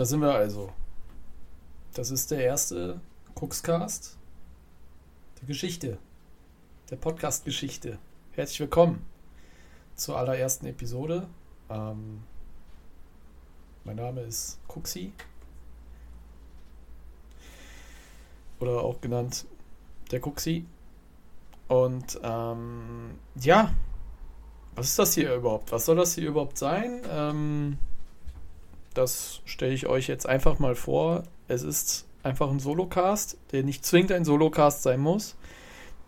Da sind wir also. Das ist der erste Cookscast der Geschichte. Der Podcast-Geschichte. Herzlich willkommen zur allerersten Episode. Ähm, mein Name ist Cooksy. Oder auch genannt der Cooksy. Und ähm, ja, was ist das hier überhaupt? Was soll das hier überhaupt sein? Ähm, das stelle ich euch jetzt einfach mal vor. Es ist einfach ein Solocast, der nicht zwingend ein Solocast sein muss,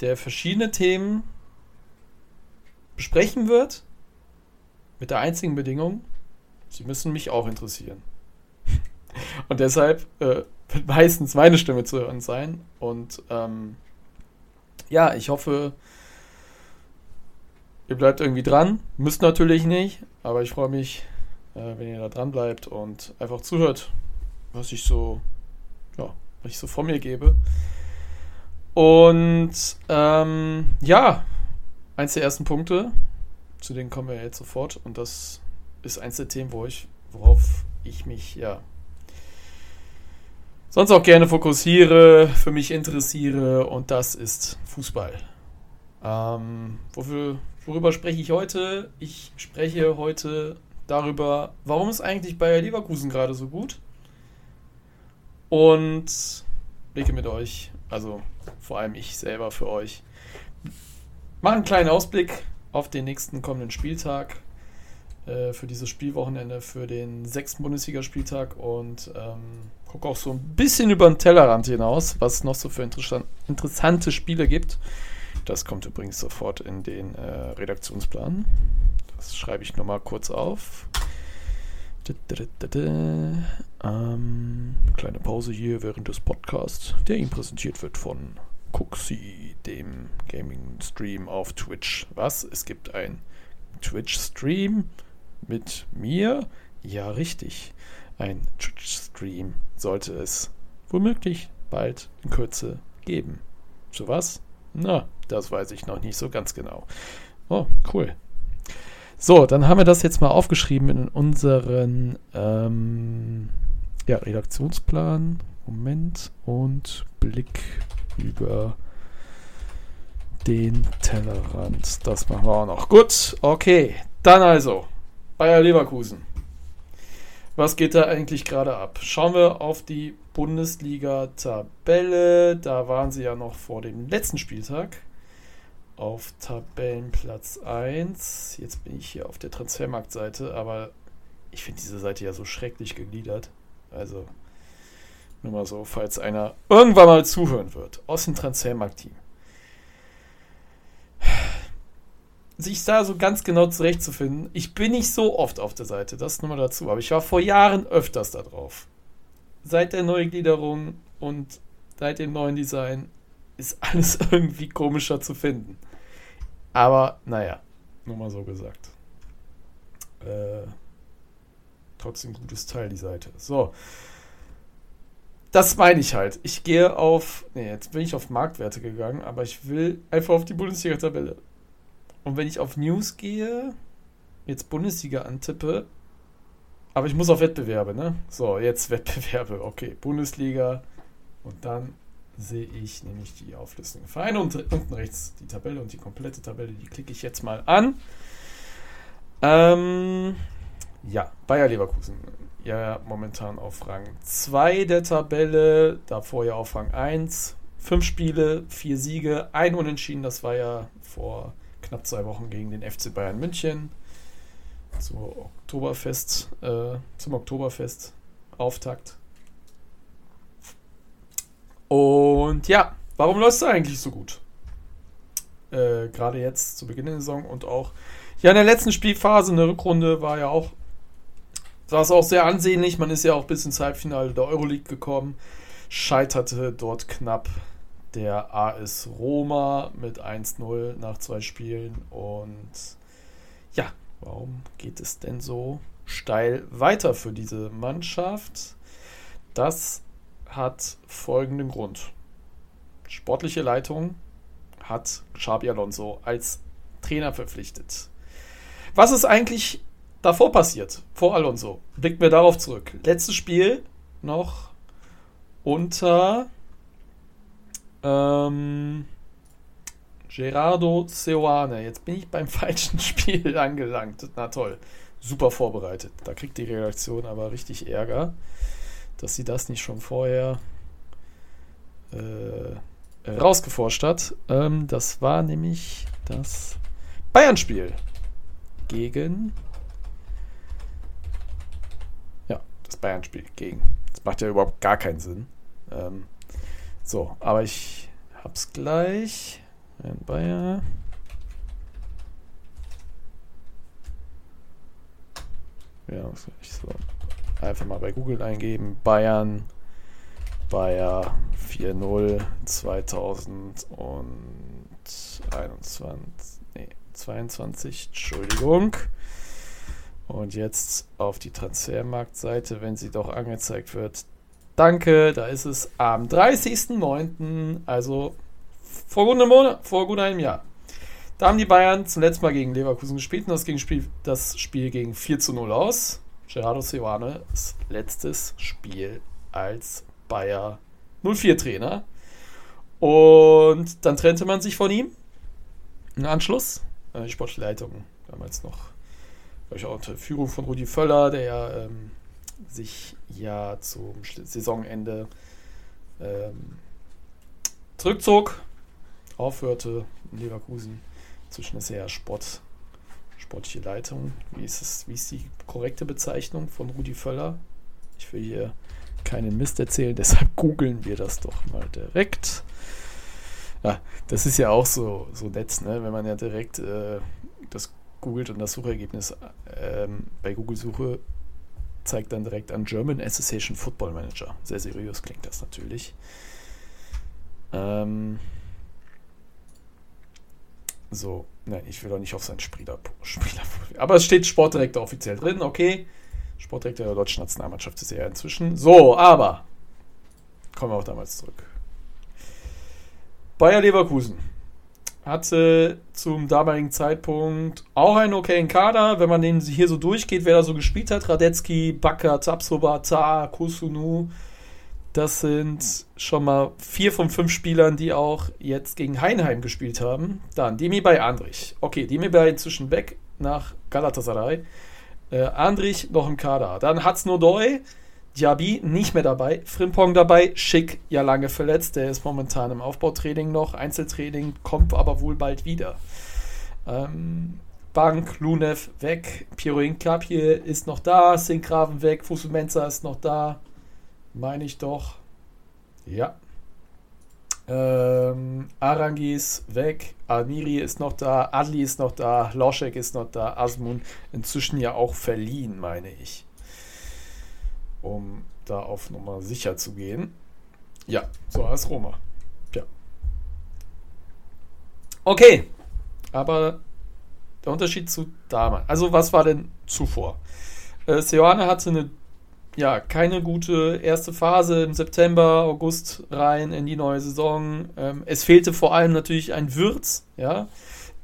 der verschiedene Themen besprechen wird, mit der einzigen Bedingung, sie müssen mich auch interessieren. Und deshalb äh, wird meistens meine Stimme zu hören sein. Und ähm, ja, ich hoffe, ihr bleibt irgendwie dran. Müsst natürlich nicht, aber ich freue mich, äh, wenn ihr da dran bleibt und einfach zuhört, was ich so, ja, was ich so vor mir gebe. Und ähm, ja, eins der ersten Punkte, zu denen kommen wir jetzt sofort. Und das ist eins der Themen, wo ich, worauf ich mich ja sonst auch gerne fokussiere, für mich interessiere. Und das ist Fußball. Ähm, wofür, worüber spreche ich heute? Ich spreche heute darüber, warum ist eigentlich Bayer Leverkusen gerade so gut? Und blicke mit euch, also vor allem ich selber für euch, mache einen kleinen Ausblick auf den nächsten kommenden Spieltag, äh, für dieses Spielwochenende, für den sechsten Bundesligaspieltag und ähm, gucke auch so ein bisschen über den Tellerrand hinaus, was es noch so für interessante Spiele gibt. Das kommt übrigens sofort in den äh, Redaktionsplan. Das schreibe ich nochmal kurz auf. Ähm, kleine Pause hier während des Podcasts, der Ihnen präsentiert wird von Cooksy, dem Gaming-Stream auf Twitch. Was? Es gibt ein Twitch-Stream mit mir? Ja, richtig. Ein Twitch-Stream sollte es womöglich bald in Kürze geben. Zu was? Na, das weiß ich noch nicht so ganz genau. Oh, cool. So, dann haben wir das jetzt mal aufgeschrieben in unseren ähm, ja, Redaktionsplan. Moment und Blick über den Tellerrand. Das machen wir auch noch. Gut, okay. Dann also, Bayer Leverkusen. Was geht da eigentlich gerade ab? Schauen wir auf die Bundesliga-Tabelle. Da waren sie ja noch vor dem letzten Spieltag auf Tabellenplatz 1. Jetzt bin ich hier auf der Transfermarktseite, aber ich finde diese Seite ja so schrecklich gegliedert. Also nur mal so, falls einer irgendwann mal zuhören wird aus dem Transfermarkt-Team. Sich da so ganz genau zurechtzufinden. Ich bin nicht so oft auf der Seite, das nur mal dazu, aber ich war vor Jahren öfters da drauf. Seit der Neugliederung und seit dem neuen Design ist alles irgendwie komischer zu finden. Aber naja, nur mal so gesagt. Äh, trotzdem gutes Teil, die Seite. So. Das meine ich halt. Ich gehe auf. Nee, jetzt bin ich auf Marktwerte gegangen, aber ich will einfach auf die Bundesliga-Tabelle. Und wenn ich auf News gehe, jetzt Bundesliga antippe, aber ich muss auf Wettbewerbe, ne? So, jetzt Wettbewerbe. Okay, Bundesliga und dann sehe ich nämlich die Auflistung Vereine und unten rechts die Tabelle und die komplette Tabelle, die klicke ich jetzt mal an. Ähm, ja, Bayer Leverkusen. Ja, momentan auf Rang 2 der Tabelle, davor ja auf Rang 1. Fünf Spiele, vier Siege, ein Unentschieden, das war ja vor knapp zwei Wochen gegen den FC Bayern München. Zur Oktoberfest, äh, zum Oktoberfest Auftakt. Und ja, warum läuft es eigentlich so gut? Äh, Gerade jetzt zu Beginn der Saison und auch ja in der letzten Spielphase, eine Rückrunde war ja auch, war es auch sehr ansehnlich. Man ist ja auch bis ins Halbfinale der Euroleague gekommen, scheiterte dort knapp der AS Roma mit 1-0 nach zwei Spielen. Und ja, warum geht es denn so steil weiter für diese Mannschaft? Das hat folgenden Grund. Sportliche Leitung hat Xabi Alonso als Trainer verpflichtet. Was ist eigentlich davor passiert, vor Alonso. Blicken wir darauf zurück. Letztes Spiel noch unter ähm, Gerardo Seoane. Jetzt bin ich beim falschen Spiel angelangt. Na toll. Super vorbereitet. Da kriegt die Redaktion aber richtig Ärger, dass sie das nicht schon vorher äh, rausgeforscht hat. Ähm, das war nämlich das Bayern-Spiel gegen. Ja, das Bayern-Spiel gegen. Das macht ja überhaupt gar keinen Sinn. Ähm, so, aber ich hab's gleich. Ein Bayer. Ja, so. Einfach mal bei Google eingeben. Bayern. Bayer 4-0 2021. Nee, 22. Entschuldigung. Und jetzt auf die Transfermarktseite, wenn sie doch angezeigt wird. Danke, da ist es am 30.09., also vor gut, einem Monat, vor gut einem Jahr. Da haben die Bayern zum letzten Mal gegen Leverkusen gespielt und das, gegen Spiel, das Spiel ging 4 zu 0 aus. Gerardo Seoanes letztes Spiel als Bayer 04 Trainer. Und dann trennte man sich von ihm. Im Anschluss. Äh, die Sportleitung damals noch, glaube ich, auch unter Führung von Rudi Völler, der ja ähm, sich ja zum Saisonende ähm, zurückzog aufhörte in Leverkusen. Inzwischen ist er ja Sport, sportliche Leitung. Wie ist, es, wie ist die korrekte Bezeichnung von Rudi Völler? Ich will hier keinen Mist erzählen, deshalb googeln wir das doch mal direkt. Ja, das ist ja auch so, so nett, ne? wenn man ja direkt äh, das googelt und das Suchergebnis ähm, bei Google-Suche zeigt dann direkt an German Association Football Manager. Sehr seriös klingt das natürlich. Ähm, so, nein, ich will doch nicht auf seinen Spieler. Spieler aber es steht Sportdirektor offiziell drin, okay. Sportdirektor der deutschen Nationalmannschaft ist er inzwischen. So, aber kommen wir auch damals zurück. Bayer Leverkusen hatte zum damaligen Zeitpunkt auch einen okayen Kader. Wenn man den hier so durchgeht, wer da so gespielt hat, Radetzky, Bakker, Tapsoba, Ta, Kusunu, das sind schon mal vier von fünf Spielern, die auch jetzt gegen Heinheim gespielt haben. Dann Demi bei Andrich. Okay, Demi bei inzwischen weg nach Galatasaray. Äh, Andrich noch im Kader. Dann Hatz Nodoi, Diaby nicht mehr dabei. Frimpong dabei, Schick ja lange verletzt. Der ist momentan im Aufbautraining noch. Einzeltraining kommt aber wohl bald wieder. Ähm, Bank, Lunev weg. Piero hier ist noch da. Sinkgraven weg. Fusumenza ist noch da. Meine ich doch. Ja. Ähm, Arangis weg, Almiri ist noch da, Adli ist noch da, Loschek ist noch da, Asmun inzwischen ja auch verliehen, meine ich. Um da auf Nummer sicher zu gehen. Ja, so als Roma. Ja. Okay, aber der Unterschied zu damals. Also, was war denn zuvor? Äh, Seoane hatte eine ja, keine gute erste Phase im September, August rein in die neue Saison. Ähm, es fehlte vor allem natürlich ein Würz, ja,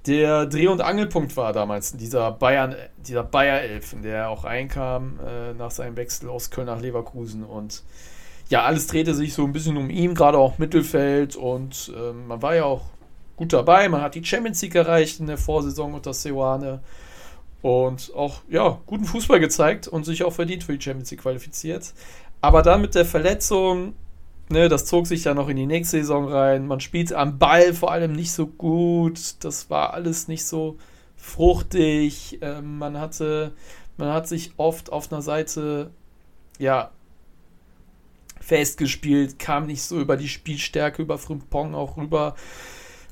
der Dreh- und Angelpunkt war damals dieser Bayern, dieser Bayer-Elf, in der er auch reinkam äh, nach seinem Wechsel aus Köln nach Leverkusen und ja, alles drehte sich so ein bisschen um ihn, gerade auch Mittelfeld und äh, man war ja auch gut dabei. Man hat die Champions League erreicht in der Vorsaison unter Seoane und auch ja, guten Fußball gezeigt und sich auch verdient für die Champions League qualifiziert. Aber dann mit der Verletzung, ne, das zog sich ja noch in die nächste Saison rein. Man spielt am Ball vor allem nicht so gut. Das war alles nicht so fruchtig. Ähm, man hatte, man hat sich oft auf einer Seite ja festgespielt, kam nicht so über die Spielstärke, über Frimpong auch rüber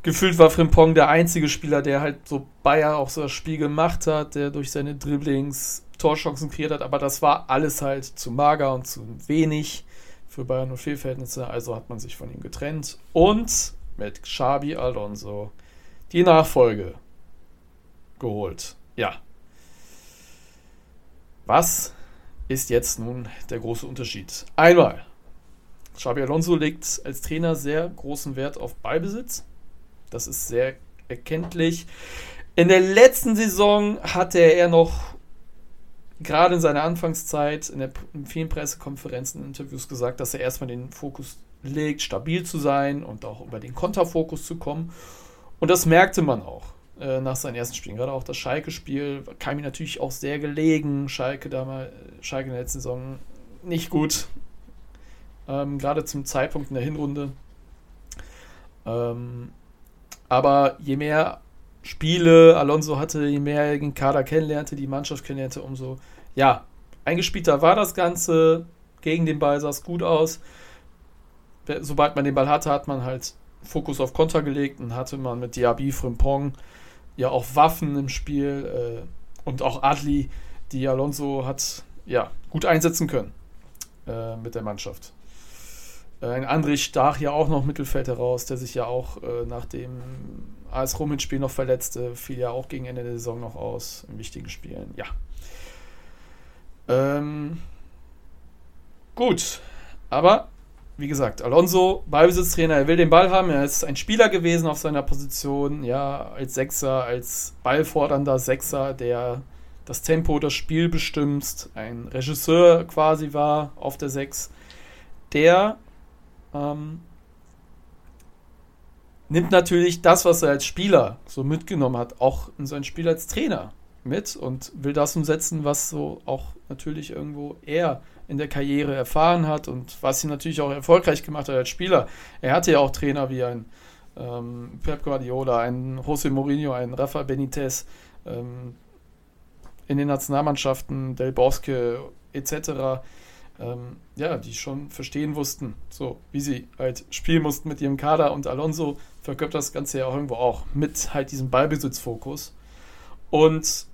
gefühlt war Frimpong der einzige Spieler, der halt so Bayer auch so das Spiel gemacht hat, der durch seine Dribblings Torchancen kreiert hat, aber das war alles halt zu mager und zu wenig für Bayern und Fehlverhältnisse, also hat man sich von ihm getrennt und mit Xabi Alonso die Nachfolge geholt. Ja. Was ist jetzt nun der große Unterschied? Einmal, Xabi Alonso legt als Trainer sehr großen Wert auf Ballbesitz. Das ist sehr erkenntlich. In der letzten Saison hatte er noch gerade in seiner Anfangszeit in, der, in vielen Pressekonferenzen, Interviews gesagt, dass er erstmal den Fokus legt, stabil zu sein und auch über den Konterfokus zu kommen. Und das merkte man auch äh, nach seinen ersten Spielen. Gerade auch das Schalke-Spiel kam ihm natürlich auch sehr gelegen. Schalke damals, Schalke in der letzten Saison nicht gut. Ähm, gerade zum Zeitpunkt in der Hinrunde. Ähm, aber je mehr Spiele Alonso hatte, je mehr er den Kader kennenlernte, die Mannschaft kennenlernte, umso ja, eingespielter war das Ganze. Gegen den Ball sah es gut aus. Sobald man den Ball hatte, hat man halt Fokus auf Konter gelegt und hatte man mit Diaby, Frimpong ja auch Waffen im Spiel äh, und auch Adli, die Alonso hat ja gut einsetzen können äh, mit der Mannschaft. Äh, ein André stach ja auch noch Mittelfeld heraus, der sich ja auch äh, nach dem AS Rom Spiel noch verletzte, fiel ja auch gegen Ende der Saison noch aus in wichtigen Spielen. Ja. Ähm, gut, aber wie gesagt, Alonso, Ballbesitztrainer, er will den Ball haben. Er ist ein Spieler gewesen auf seiner Position, ja, als Sechser, als ballfordernder Sechser, der das Tempo, das Spiel bestimmt, ein Regisseur quasi war auf der Sechs, der ähm, nimmt natürlich das, was er als Spieler so mitgenommen hat, auch in sein Spiel als Trainer mit und will das umsetzen, was so auch natürlich irgendwo er in der Karriere erfahren hat und was ihn natürlich auch erfolgreich gemacht hat als Spieler. Er hatte ja auch Trainer wie ein ähm, Pep Guardiola, ein José Mourinho, ein Rafa Benitez ähm, in den Nationalmannschaften, Del Bosque etc. Ähm, ja, die schon verstehen wussten, so wie sie halt spielen mussten mit ihrem Kader und Alonso verkörpert das Ganze ja auch irgendwo auch mit halt diesem Ballbesitzfokus. Und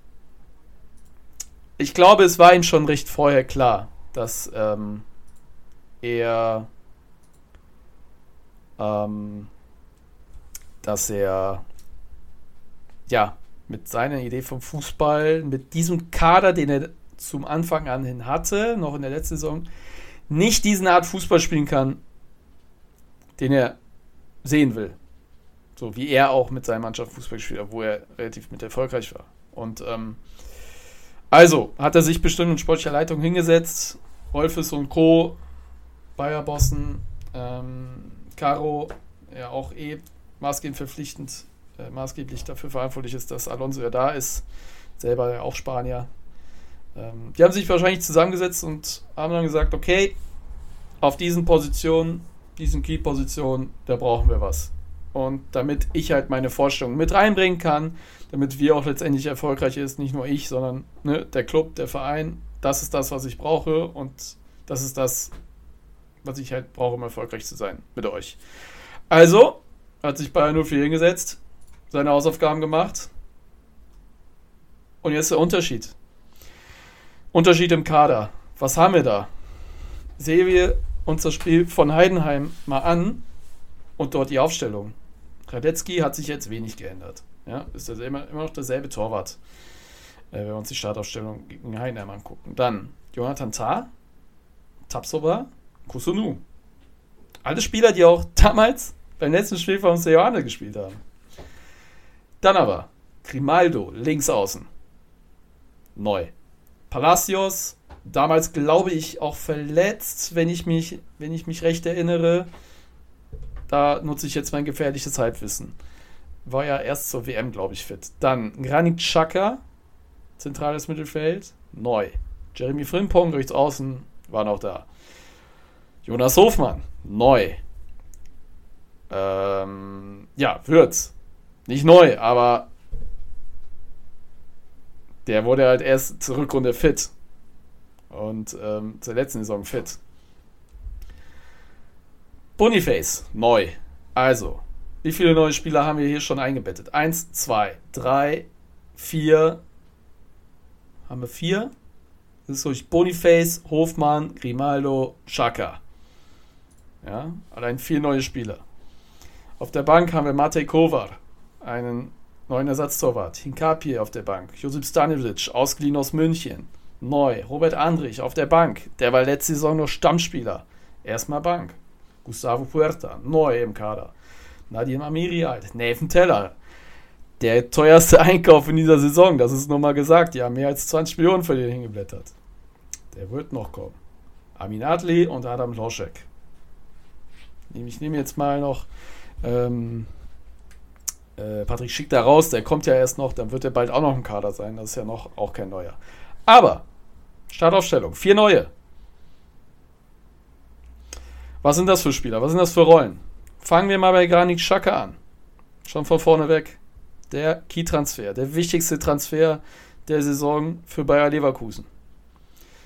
ich glaube, es war ihm schon recht vorher klar, dass ähm, er ähm, dass er ja mit seiner Idee vom Fußball, mit diesem Kader, den er zum Anfang an hin hatte, noch in der letzten Saison, nicht diesen Art Fußball spielen kann, den er sehen will. So wie er auch mit seiner Mannschaft Fußball gespielt hat, wo er relativ mit erfolgreich war. Und ähm, also hat er sich bestimmt in sportlicher Leitung hingesetzt. Wolfes und Co., Bayer-Bossen, ähm, Caro, ja auch eh maßgebend verpflichtend, äh, maßgeblich dafür verantwortlich ist, dass Alonso ja da ist. Selber auch Spanier. Ähm, die haben sich wahrscheinlich zusammengesetzt und haben dann gesagt, okay, auf diesen Positionen, diesen Key-Positionen, da brauchen wir was. Und damit ich halt meine Vorstellungen mit reinbringen kann, damit wir auch letztendlich erfolgreich ist, nicht nur ich, sondern ne, der Club, der Verein, das ist das, was ich brauche und das ist das, was ich halt brauche, um erfolgreich zu sein mit euch. Also hat sich Bayern 04 hingesetzt, seine Hausaufgaben gemacht und jetzt der Unterschied. Unterschied im Kader. Was haben wir da? Sehen wir uns das Spiel von Heidenheim mal an und dort die Aufstellung. Radetzky hat sich jetzt wenig geändert. Ja, ist das immer, immer noch derselbe Torwart, äh, wenn wir uns die Startaufstellung gegen Heidenheim angucken. Dann Jonathan Tah, Tapsoba, Kusunu. Alle Spieler, die auch damals beim letzten Spiel von Johanne gespielt haben. Dann aber Grimaldo, links außen. Neu. Palacios, damals glaube ich auch verletzt, wenn ich mich, wenn ich mich recht erinnere. Da nutze ich jetzt mein gefährliches Halbwissen. War ja erst zur WM, glaube ich, fit. Dann Granit Xhaka, zentrales Mittelfeld, neu. Jeremy Frimpong rechts außen, war noch da. Jonas Hofmann, neu. Ähm, ja, Würz. Nicht neu, aber der wurde halt erst zur Rückrunde fit. Und ähm, zur letzten Saison fit. Boniface, neu. Also, wie viele neue Spieler haben wir hier schon eingebettet? Eins, zwei, drei, vier. Haben wir vier? Das ist durch Boniface, Hofmann, Grimaldo, Chaka. Ja, allein vier neue Spieler. Auf der Bank haben wir Matej Kovar, einen neuen Ersatztorwart. Hinkapie auf der Bank. Josip Stanovic, ausgeliehen aus München. Neu. Robert Andrich auf der Bank. Der war letzte Saison nur Stammspieler. Erstmal Bank. Gustavo Puerta, neu im Kader. Nadim Amiri alt, Nathan Teller. der teuerste Einkauf in dieser Saison. Das ist nochmal gesagt. Die haben mehr als 20 Millionen für den hingeblättert. Der wird noch kommen. Amin Adli und Adam Loschek. Ich nehme jetzt mal noch ähm, äh, Patrick Schick da raus. Der kommt ja erst noch. Dann wird er bald auch noch im Kader sein. Das ist ja noch auch kein neuer. Aber Startaufstellung. Vier neue. Was sind das für Spieler? Was sind das für Rollen? Fangen wir mal bei Granit Xhaka an. Schon von vorne weg. Der Key-Transfer, der wichtigste Transfer der Saison für Bayer Leverkusen.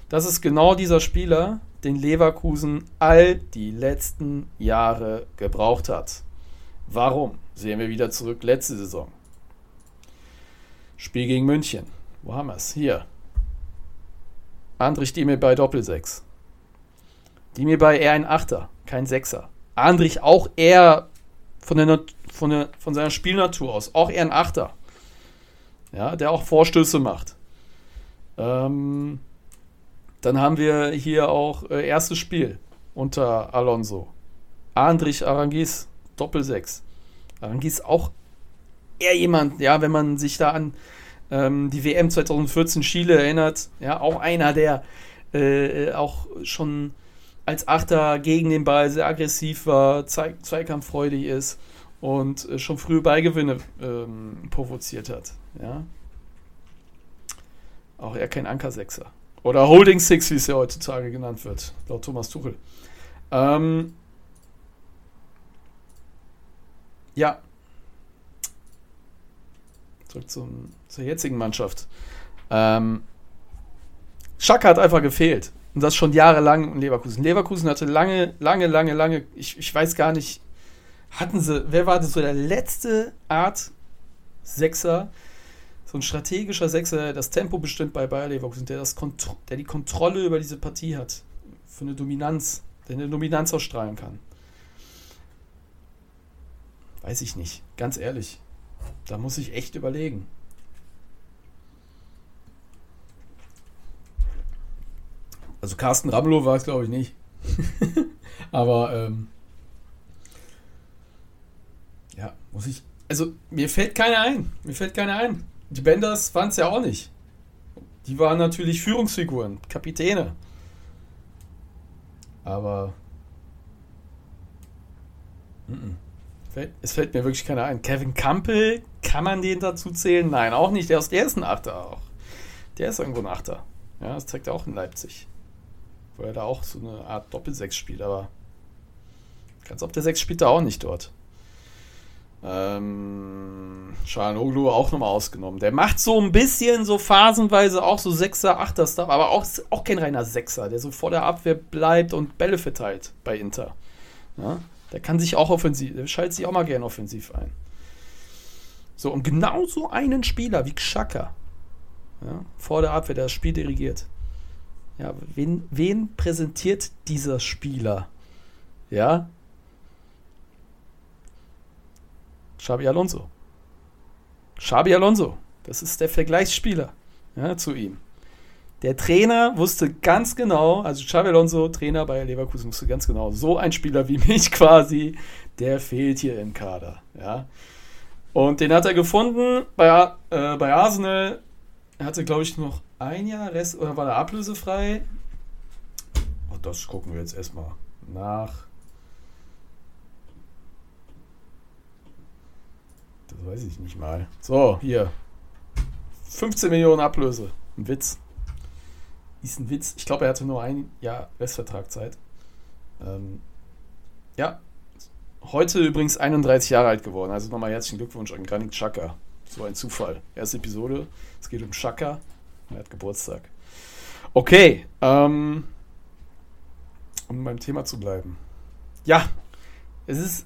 Das ist genau dieser Spieler, den Leverkusen all die letzten Jahre gebraucht hat. Warum? Sehen wir wieder zurück letzte Saison. Spiel gegen München. Wo haben wir es? Hier. Andrich Diemel bei Doppelsechs. Diemel bei eher ein Achter, kein Sechser. Andrich auch eher von, der, von, der, von seiner Spielnatur aus, auch eher ein Achter. Ja, der auch Vorstöße macht. Ähm, dann haben wir hier auch äh, erstes Spiel unter Alonso. Andrich Arangis, Doppelsechs. Arangis auch eher jemand, ja, wenn man sich da an ähm, die WM 2014 Chile erinnert, ja, auch einer, der äh, auch schon als Achter gegen den Ball sehr aggressiv war, Zeig zweikampffreudig ist und äh, schon früh Beigewinne ähm, provoziert hat. Ja. Auch er kein Anker-Sechser. Oder Holding Six, wie es ja heutzutage genannt wird, laut Thomas Tuchel. Ähm, ja. Zurück zum, zur jetzigen Mannschaft. Ähm, Schaka hat einfach gefehlt. Und das schon jahrelang in Leverkusen. Leverkusen hatte lange, lange, lange, lange, ich, ich weiß gar nicht, hatten sie, wer war das so der letzte Art Sechser, so ein strategischer Sechser, der das Tempo bestimmt bei Bayer Leverkusen, der, das Kontro der die Kontrolle über diese Partie hat. Für eine Dominanz, der eine Dominanz ausstrahlen kann. Weiß ich nicht, ganz ehrlich. Da muss ich echt überlegen. Also Carsten Ramelow war es, glaube ich, nicht. Aber ähm, ja, muss ich. Also mir fällt keiner ein. Mir fällt keiner ein. Die Benders waren es ja auch nicht. Die waren natürlich Führungsfiguren, Kapitäne. Aber n -n. es fällt mir wirklich keiner ein. Kevin Campbell, kann man den dazu zählen? Nein, auch nicht. Der ist, der ist ein Achter auch. Der ist irgendwo ein Achter. Ja, das zeigt er auch in Leipzig. Wo er da auch so eine Art Doppelsechs spielt, aber ganz ob der Sechs spielt er auch nicht dort. Ähm, Oglu auch nochmal ausgenommen. Der macht so ein bisschen so phasenweise auch so Sechser, Achter Stuff, aber auch, auch kein reiner Sechser, der so vor der Abwehr bleibt und Bälle verteilt bei Inter. Ja? Der kann sich auch offensiv, der schaltet sich auch mal gerne offensiv ein. So, und genau so einen Spieler wie Xhaka, ja, vor der Abwehr, der das Spiel dirigiert. Ja, wen, wen präsentiert dieser Spieler? Ja, Xabi Alonso. Xabi Alonso, das ist der Vergleichsspieler ja, zu ihm. Der Trainer wusste ganz genau, also Xabi Alonso, Trainer bei Leverkusen, wusste ganz genau, so ein Spieler wie mich quasi, der fehlt hier im Kader. Ja. Und den hat er gefunden bei, äh, bei Arsenal. Er hatte, glaube ich, noch ein Jahr Rest, oder war er ablösefrei? Oh, das gucken wir jetzt erstmal nach. Das weiß ich nicht mal. So, hier. 15 Millionen Ablöse. Ein Witz. Ist ein Witz. Ich glaube, er hatte nur ein Jahr Restvertragzeit. Ähm, ja. Heute übrigens 31 Jahre alt geworden. Also nochmal herzlichen Glückwunsch an Granit Xhaka. So ein Zufall. Erste Episode. Es geht um Xhaka. Er hat Geburtstag. Okay. Ähm, um beim Thema zu bleiben. Ja. Es ist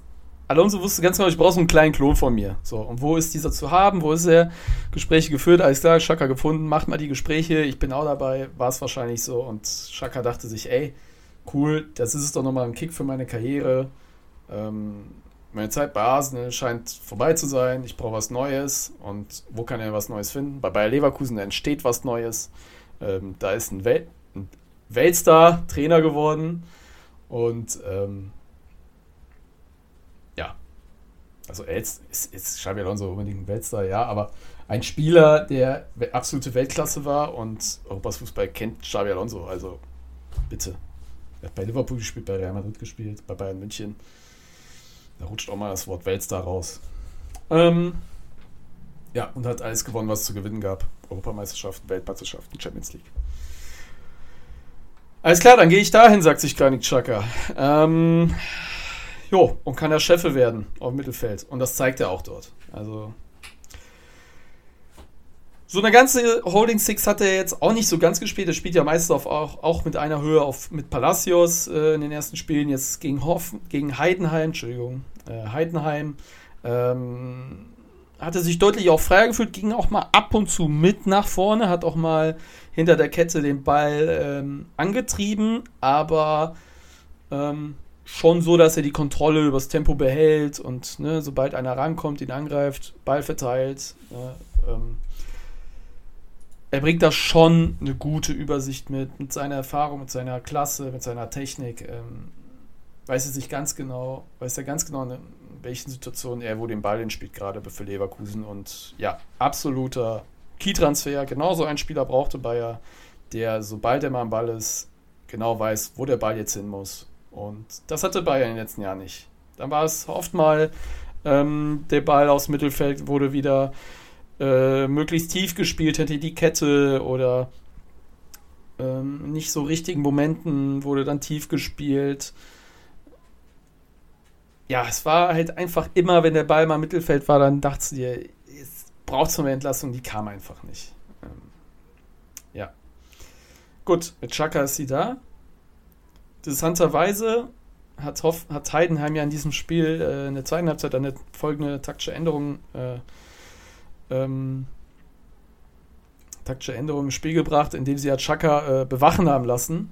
Alonso wusste ganz genau, ich brauche so einen kleinen Klon von mir. So, und wo ist dieser zu haben? Wo ist er? Gespräche geführt, alles klar, Shaka gefunden, macht mal die Gespräche, ich bin auch dabei, war es wahrscheinlich so. Und Shaka dachte sich, ey, cool, das ist es doch nochmal ein Kick für meine Karriere. Ähm, meine Zeit bei Arsenal scheint vorbei zu sein, ich brauche was Neues. Und wo kann er was Neues finden? Bei Bayer Leverkusen entsteht was Neues. Ähm, da ist ein, Wel ein Weltstar Trainer geworden. Und ähm, also jetzt ist, ist Xabi Alonso unbedingt ein Weltstar, ja, aber ein Spieler, der absolute Weltklasse war und Europas Fußball kennt Xabi Alonso, also bitte. Er hat bei Liverpool gespielt, bei Real Madrid gespielt, bei Bayern München. Da rutscht auch mal das Wort Weltstar raus. Ähm, ja, und hat alles gewonnen, was es zu gewinnen gab. Europameisterschaften, Weltmeisterschaften, Champions League. Alles klar, dann gehe ich dahin, sagt sich Granit Xhaka. Ähm, jo, und kann der Chefe werden auf Mittelfeld. Und das zeigt er auch dort. Also, so eine ganze Holding Six hat er jetzt auch nicht so ganz gespielt. Er spielt ja meistens auf, auch, auch mit einer Höhe auf, mit Palacios äh, in den ersten Spielen. Jetzt gegen, Hoff, gegen Heidenheim, Entschuldigung, äh, Heidenheim. Ähm, hatte sich deutlich auch freier gefühlt, ging auch mal ab und zu mit nach vorne, hat auch mal hinter der Kette den Ball ähm, angetrieben, aber ähm, schon so, dass er die Kontrolle über das Tempo behält und ne, sobald einer rankommt, ihn angreift, Ball verteilt. Ne, ähm, er bringt da schon eine gute Übersicht mit, mit seiner Erfahrung, mit seiner Klasse, mit seiner Technik. Ähm, weiß er sich ganz genau, weiß er ganz genau, in welchen Situationen er wo den Ball hinspielt, gerade für Leverkusen. Und ja, absoluter Key-Transfer. Genauso ein Spieler brauchte Bayer, der, sobald er mal am Ball ist, genau weiß, wo der Ball jetzt hin muss. Und das hatte Bayern in den letzten Jahren nicht. Dann war es oft mal, ähm, der Ball aus dem Mittelfeld wurde wieder äh, möglichst tief gespielt, hätte die Kette oder ähm, nicht so richtigen Momenten wurde dann tief gespielt ja, es war halt einfach immer, wenn der Ball mal im Mittelfeld war, dann dachtest du dir, jetzt brauchst du eine Entlassung, die kam einfach nicht. Ähm, ja. Gut, mit Chaka ist sie da. Interessanterweise hat, Hoff, hat Heidenheim ja in diesem Spiel äh, in der zweiten Halbzeit eine folgende taktische Änderung äh, ähm, taktische Änderung im Spiel gebracht, indem sie ja Chaka äh, bewachen haben lassen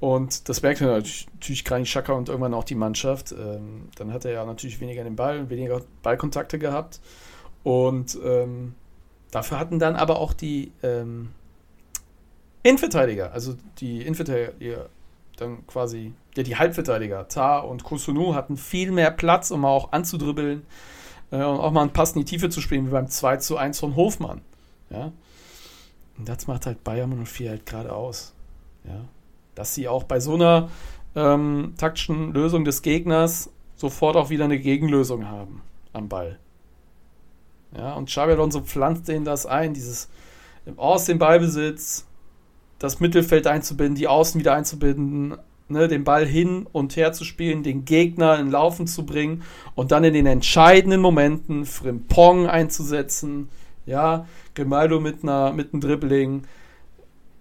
und das merkte natürlich Granit Xhaka und irgendwann auch die Mannschaft. Ähm, dann hat er ja natürlich weniger den Ball und weniger Ballkontakte gehabt. Und ähm, dafür hatten dann aber auch die ähm, Innenverteidiger, also die Innenverteidiger, dann quasi, ja, die Halbverteidiger, Tar und Kusunu hatten viel mehr Platz, um auch anzudribbeln äh, und auch mal einen Pass in die Tiefe zu spielen, wie beim 2 zu 1 von Hofmann. Ja? Und das macht halt Bayern 04 halt gerade aus. Ja? dass sie auch bei so einer ähm, taktischen Lösung des Gegners sofort auch wieder eine Gegenlösung haben am Ball. Ja, und Xabi Alonso pflanzt denen das ein, dieses aus dem Ballbesitz das Mittelfeld einzubinden, die Außen wieder einzubinden, ne, den Ball hin und her zu spielen, den Gegner in Laufen zu bringen und dann in den entscheidenden Momenten Frimpong einzusetzen, ja, Grimaldo mit, einer, mit einem Dribbling,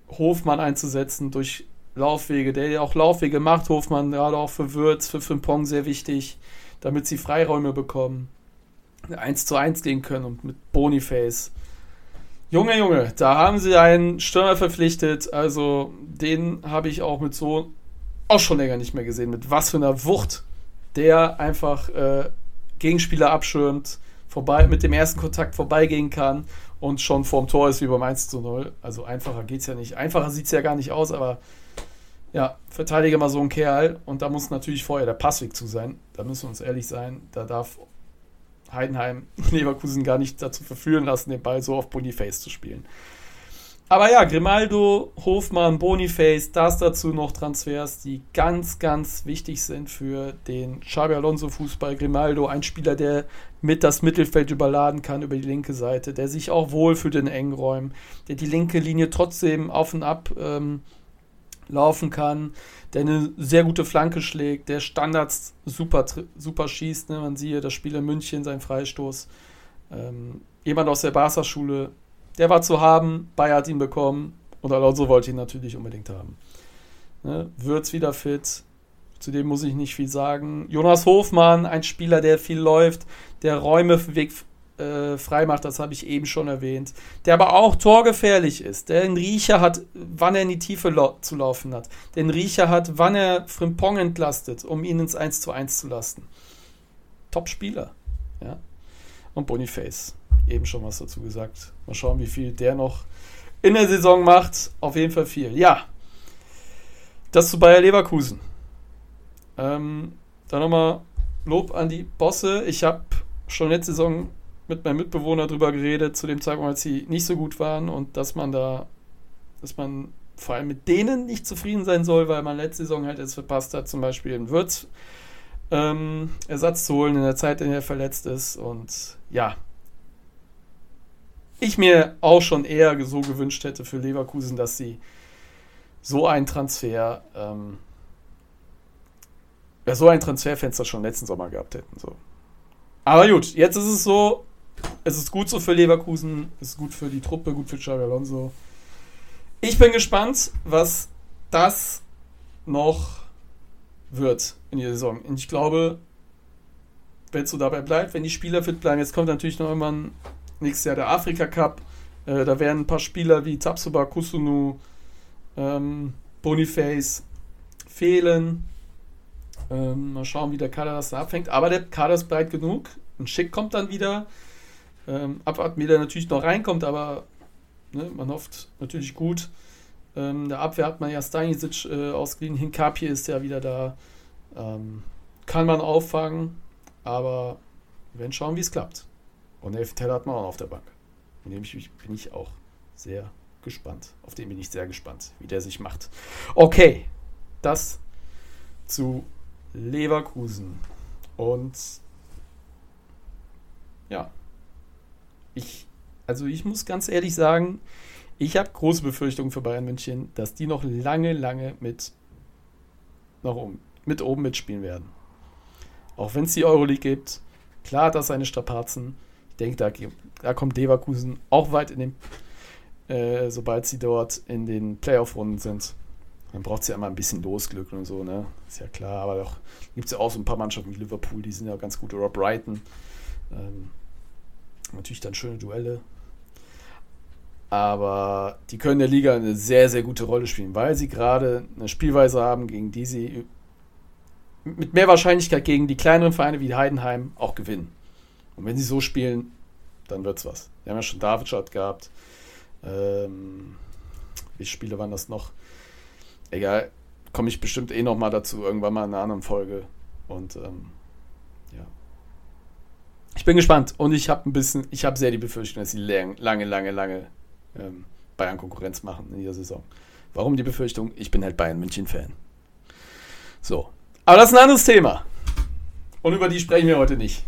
Hofmann einzusetzen durch Laufwege, der ja auch Laufwege macht, Hofmann, gerade auch für Würz, für Frimpong sehr wichtig, damit sie Freiräume bekommen. 1 zu 1 gehen können und mit Boniface. Junge, Junge, da haben sie einen Stürmer verpflichtet, also den habe ich auch mit so auch schon länger nicht mehr gesehen, mit was für einer Wucht der einfach äh, Gegenspieler abschirmt, vorbei, mit dem ersten Kontakt vorbeigehen kann und schon vorm Tor ist wie beim 1 zu 0. Also einfacher geht es ja nicht. Einfacher sieht es ja gar nicht aus, aber ja, verteidige mal so einen Kerl und da muss natürlich vorher der Passweg zu sein. Da müssen wir uns ehrlich sein. Da darf Heidenheim Leverkusen gar nicht dazu verführen lassen, den Ball so auf Boniface zu spielen. Aber ja, Grimaldo, Hofmann, Boniface, das dazu noch Transfers, die ganz, ganz wichtig sind für den Xabi Alonso Fußball. Grimaldo, ein Spieler, der mit das Mittelfeld überladen kann über die linke Seite, der sich auch wohlfühlt in engen Räumen, der die linke Linie trotzdem auf und ab ähm, laufen kann, der eine sehr gute Flanke schlägt, der Standards super, super schießt. Ne? Man sieht das Spiel in München, sein Freistoß. Ähm, jemand aus der Barca-Schule, der war zu haben, Bayer hat ihn bekommen und Alonso wollte ihn natürlich unbedingt haben. Ne? Würz wieder fit, zu dem muss ich nicht viel sagen. Jonas Hofmann, ein Spieler, der viel läuft, der Räume weg, äh, freimacht, das habe ich eben schon erwähnt, der aber auch torgefährlich ist, der einen Riecher hat, wann er in die Tiefe zu laufen hat, der einen Riecher hat, wann er Frimpong entlastet, um ihn ins 1 zu 1 zu lassen. Top-Spieler. Ja? Und Boniface, eben schon was dazu gesagt. Mal schauen, wie viel der noch in der Saison macht. Auf jeden Fall viel. Ja, das zu Bayer Leverkusen. Ähm, dann nochmal Lob an die Bosse. Ich habe schon letzte Saison mit meinem Mitbewohner drüber geredet, zu dem Zeitpunkt, als sie nicht so gut waren und dass man da, dass man vor allem mit denen nicht zufrieden sein soll, weil man letzte Saison halt es verpasst hat, zum Beispiel in Würz ähm, Ersatz zu holen in der Zeit, in der er verletzt ist. Und ja, ich mir auch schon eher so gewünscht hätte für Leverkusen, dass sie so einen Transfer, ähm, ja, so ein Transferfenster schon letzten Sommer gehabt hätten. So. Aber gut, jetzt ist es so, es ist gut so für Leverkusen, es ist gut für die Truppe, gut für Xabi Alonso. Ich bin gespannt, was das noch wird in der Saison. Und ich glaube, wenn es so dabei bleibt, wenn die Spieler fit bleiben, jetzt kommt natürlich noch irgendwann nächstes Jahr der Afrika Cup. Äh, da werden ein paar Spieler wie Tapsuba, Kusunu, ähm, Boniface fehlen. Ähm, mal schauen, wie der Kader das da abfängt. Aber der Kader ist breit genug. Ein Schick kommt dann wieder. Ähm, abwarten, wie der natürlich noch reinkommt, aber ne, man hofft natürlich gut. Ähm, der Abwehr hat man ja Stanisic äh, ausgeliehen. Hinkapi ist ja wieder da. Ähm, kann man auffangen, aber wir werden schauen, wie es klappt. Und Elf Teller hat man auch auf der Bank. Und dem bin ich auch sehr gespannt. Auf den bin ich sehr gespannt, wie der sich macht. Okay, das zu Leverkusen. Und ja, ich, also ich muss ganz ehrlich sagen, ich habe große Befürchtungen für Bayern München, dass die noch lange, lange mit nach oben, mit oben mitspielen werden. Auch wenn es die Euroleague gibt, klar hat das seine Strapazen. Ich denke, da, da kommt Leverkusen auch weit in den, äh, sobald sie dort in den Playoff-Runden sind. Dann braucht es ja immer ein bisschen Losglück und so, ne? Ist ja klar, aber doch gibt es ja auch so ein paar Mannschaften wie Liverpool, die sind ja ganz gut, oder Brighton. Ähm, natürlich dann schöne Duelle. Aber die können der Liga eine sehr, sehr gute Rolle spielen, weil sie gerade eine Spielweise haben, gegen die sie mit mehr Wahrscheinlichkeit gegen die kleineren Vereine wie Heidenheim auch gewinnen. Und wenn sie so spielen, dann wird's was. Wir haben ja schon Davidschat gehabt. Ähm, wie Spiele waren das noch? Egal, komme ich bestimmt eh noch mal dazu, irgendwann mal in einer anderen Folge. Und ähm. Ich bin gespannt und ich habe ein bisschen, ich habe sehr die Befürchtung, dass sie lange, lange, lange, ähm, Bayern Konkurrenz machen in dieser Saison. Warum die Befürchtung? Ich bin halt Bayern München-Fan. So. Aber das ist ein anderes Thema. Und über die sprechen wir heute nicht.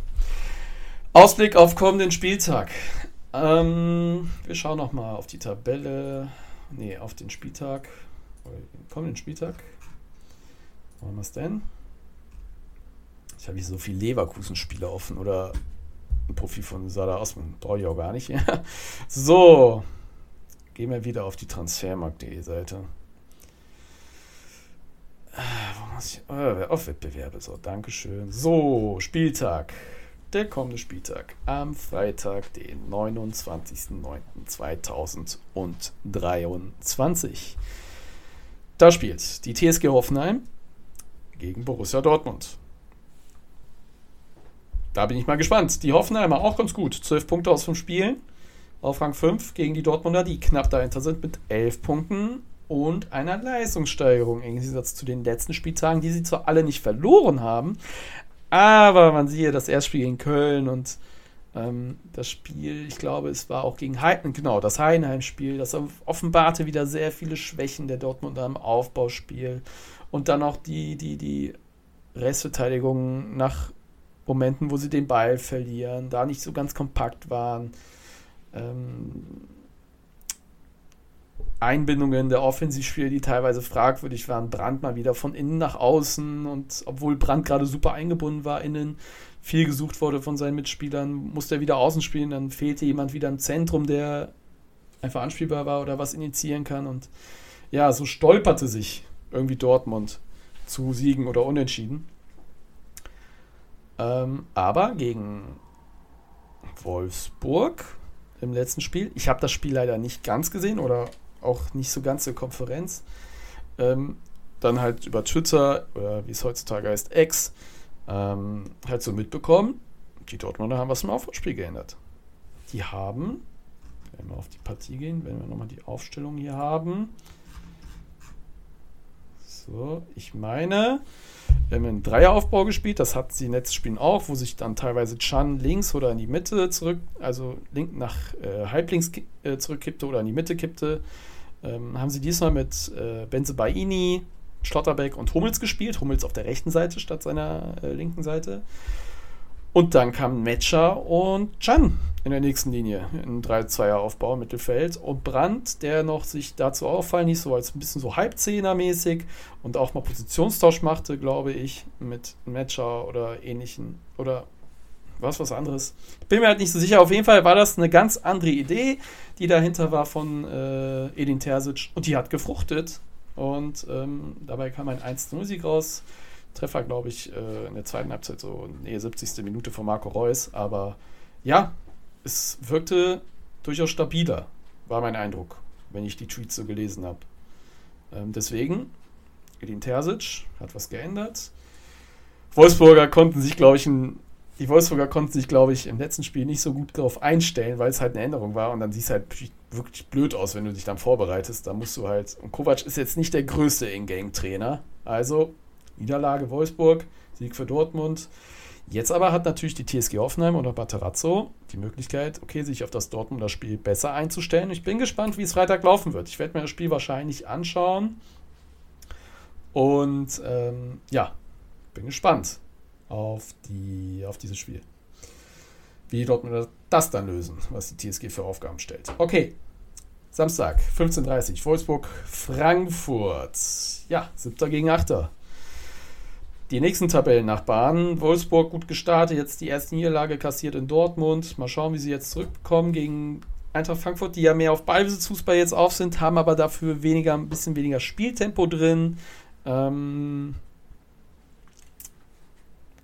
Ausblick auf kommenden Spieltag. Ähm, wir schauen nochmal auf die Tabelle. Ne, auf den Spieltag. Kommenden Spieltag. Wo haben wir es denn? Ich habe hier so viele Leverkusen-Spiele offen oder ein Profil von Sada Osman. Brauche ich auch gar nicht. so. Gehen wir wieder auf die Transfermarkt.de Seite. Äh, wo muss ich? Oh, auf Wettbewerbe. So, Dankeschön. So, Spieltag. Der kommende Spieltag am Freitag, den 29.09.2023. Da spielt die TSG Hoffenheim gegen Borussia Dortmund. Da bin ich mal gespannt. Die Hoffenheimer auch ganz gut. 12 Punkte aus 5 Spielen auf Rang 5 gegen die Dortmunder, die knapp dahinter sind mit 11 Punkten und einer Leistungssteigerung im Gegensatz zu den letzten Spieltagen, die sie zwar alle nicht verloren haben, aber man sieht das Erstspiel gegen Köln und ähm, das Spiel, ich glaube, es war auch gegen Heidenheim, genau, das Heidenheim-Spiel, das offenbarte wieder sehr viele Schwächen der Dortmunder im Aufbauspiel und dann auch die, die, die Restverteidigung nach Momenten, wo sie den Ball verlieren, da nicht so ganz kompakt waren ähm, Einbindungen der Offensivspieler, die teilweise fragwürdig waren. Brand mal wieder von innen nach außen und obwohl Brand gerade super eingebunden war innen, viel gesucht wurde von seinen Mitspielern, musste er wieder außen spielen, dann fehlte jemand wieder im Zentrum, der einfach anspielbar war oder was initiieren kann und ja, so stolperte sich irgendwie Dortmund zu Siegen oder Unentschieden. Ähm, aber gegen Wolfsburg im letzten Spiel. Ich habe das Spiel leider nicht ganz gesehen oder auch nicht so ganz zur Konferenz. Ähm, dann halt über Twitter oder wie es heutzutage heißt, X, ähm, halt so mitbekommen, die Dortmunder haben was im Aufbauspiel geändert. Die haben, wenn wir auf die Partie gehen, wenn wir nochmal die Aufstellung hier haben. So, ich meine, wir haben einen Dreieraufbau gespielt, das hat sie in letzten Spielen auch, wo sich dann teilweise Chan links oder in die Mitte zurück, also link nach äh, halblinks äh, zurückkippte oder in die Mitte kippte. Ähm, haben sie diesmal mit äh, Benze Baini, Schlotterbeck und Hummels gespielt. Hummels auf der rechten Seite statt seiner äh, linken Seite. Und dann kam Metscher und Chan in der nächsten Linie. Ein 3-2er-Aufbau im Mittelfeld. Und Brandt, der noch sich dazu auffallen ließ, so als ein bisschen so Halbzehner-mäßig und auch mal Positionstausch machte, glaube ich, mit Metscher oder ähnlichen. Oder was, was anderes. Bin mir halt nicht so sicher. Auf jeden Fall war das eine ganz andere Idee, die dahinter war von äh, Edin Terzic. Und die hat gefruchtet. Und ähm, dabei kam ein 1-0-Sieg raus. Treffer, glaube ich, äh, in der zweiten Halbzeit so der 70. Minute von Marco Reus. Aber ja, es wirkte durchaus stabiler, war mein Eindruck, wenn ich die Tweets so gelesen habe. Ähm, deswegen, Edin Terzic hat was geändert. Wolfsburger konnten sich, glaube ich, ein, die Wolfsburger konnten sich, glaube ich, im letzten Spiel nicht so gut darauf einstellen, weil es halt eine Änderung war und dann sieht es halt wirklich blöd aus, wenn du dich dann vorbereitest. Da musst du halt. Und Kovac ist jetzt nicht der größte In-Game-Trainer. Also Niederlage Wolfsburg, Sieg für Dortmund. Jetzt aber hat natürlich die TSG Hoffenheim oder Baterazzo die Möglichkeit, okay, sich auf das Dortmunder Spiel besser einzustellen. Ich bin gespannt, wie es Freitag laufen wird. Ich werde mir das Spiel wahrscheinlich anschauen. Und ähm, ja, bin gespannt auf, die, auf dieses Spiel. Wie die Dortmunder das dann lösen, was die TSG für Aufgaben stellt. Okay, Samstag, 15.30 Uhr, Wolfsburg, Frankfurt. Ja, 7. gegen 8 die nächsten Tabellennachbarn. Wolfsburg gut gestartet, jetzt die erste Niederlage kassiert in Dortmund. Mal schauen, wie sie jetzt zurückkommen gegen Eintracht Frankfurt, die ja mehr auf Ballbesitzfußball jetzt auf sind, haben aber dafür weniger, ein bisschen weniger Spieltempo drin. Ähm,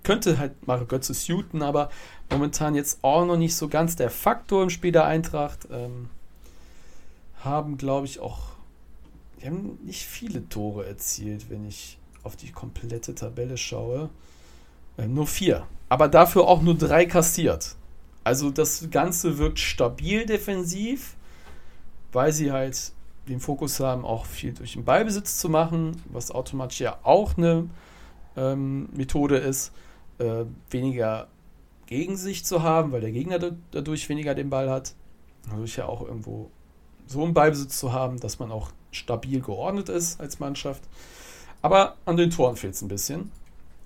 könnte halt Mario Götze suiten, aber momentan jetzt auch noch nicht so ganz der Faktor im Spiel der Eintracht. Ähm, haben, glaube ich, auch. Die haben nicht viele Tore erzielt, wenn ich auf die komplette Tabelle schaue, äh, nur vier. Aber dafür auch nur drei kassiert. Also das Ganze wirkt stabil defensiv, weil sie halt den Fokus haben, auch viel durch den Ballbesitz zu machen, was automatisch ja auch eine ähm, Methode ist, äh, weniger gegen sich zu haben, weil der Gegner dadurch weniger den Ball hat. Dadurch ja auch irgendwo so einen Ballbesitz zu haben, dass man auch stabil geordnet ist als Mannschaft. Aber an den Toren fehlt es ein bisschen.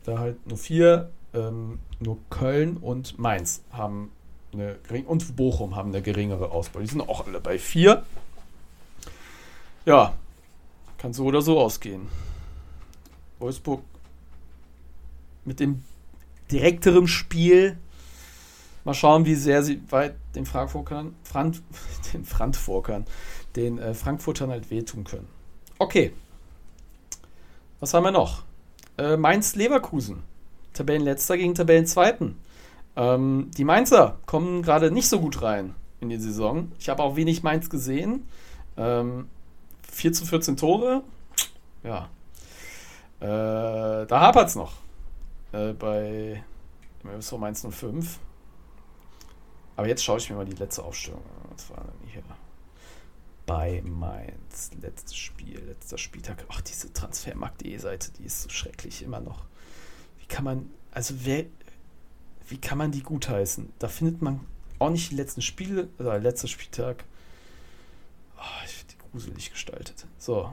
Da halt nur vier, ähm, nur Köln und Mainz haben eine und Bochum haben eine geringere Ausbeute. Die sind auch alle bei vier. Ja, kann so oder so ausgehen. Wolfsburg mit dem direkteren Spiel. Mal schauen, wie sehr sie weit den Frankfurtern, Frank, den Frankfurtern, den äh, Frankfurtern halt wehtun können. Okay, was haben wir noch? Äh, Mainz-Leverkusen. Tabellenletzter gegen Tabellenzweiten. Ähm, die Mainzer kommen gerade nicht so gut rein in die Saison. Ich habe auch wenig Mainz gesehen. Ähm, 4 zu 14 Tore. Ja. Äh, da hapert es noch. Äh, bei MSV Mainz 05. Aber jetzt schaue ich mir mal die letzte Aufstellung an. Was war hier? Bei Mainz. Letztes Spiel, letzter Spieltag. Ach, diese Transfermarkt.de-Seite, die ist so schrecklich immer noch. Wie kann man, also wer, wie kann man die gutheißen? Da findet man auch nicht die letzten Spiele, oder also letzter Spieltag. Oh, ich finde die gruselig gestaltet. So.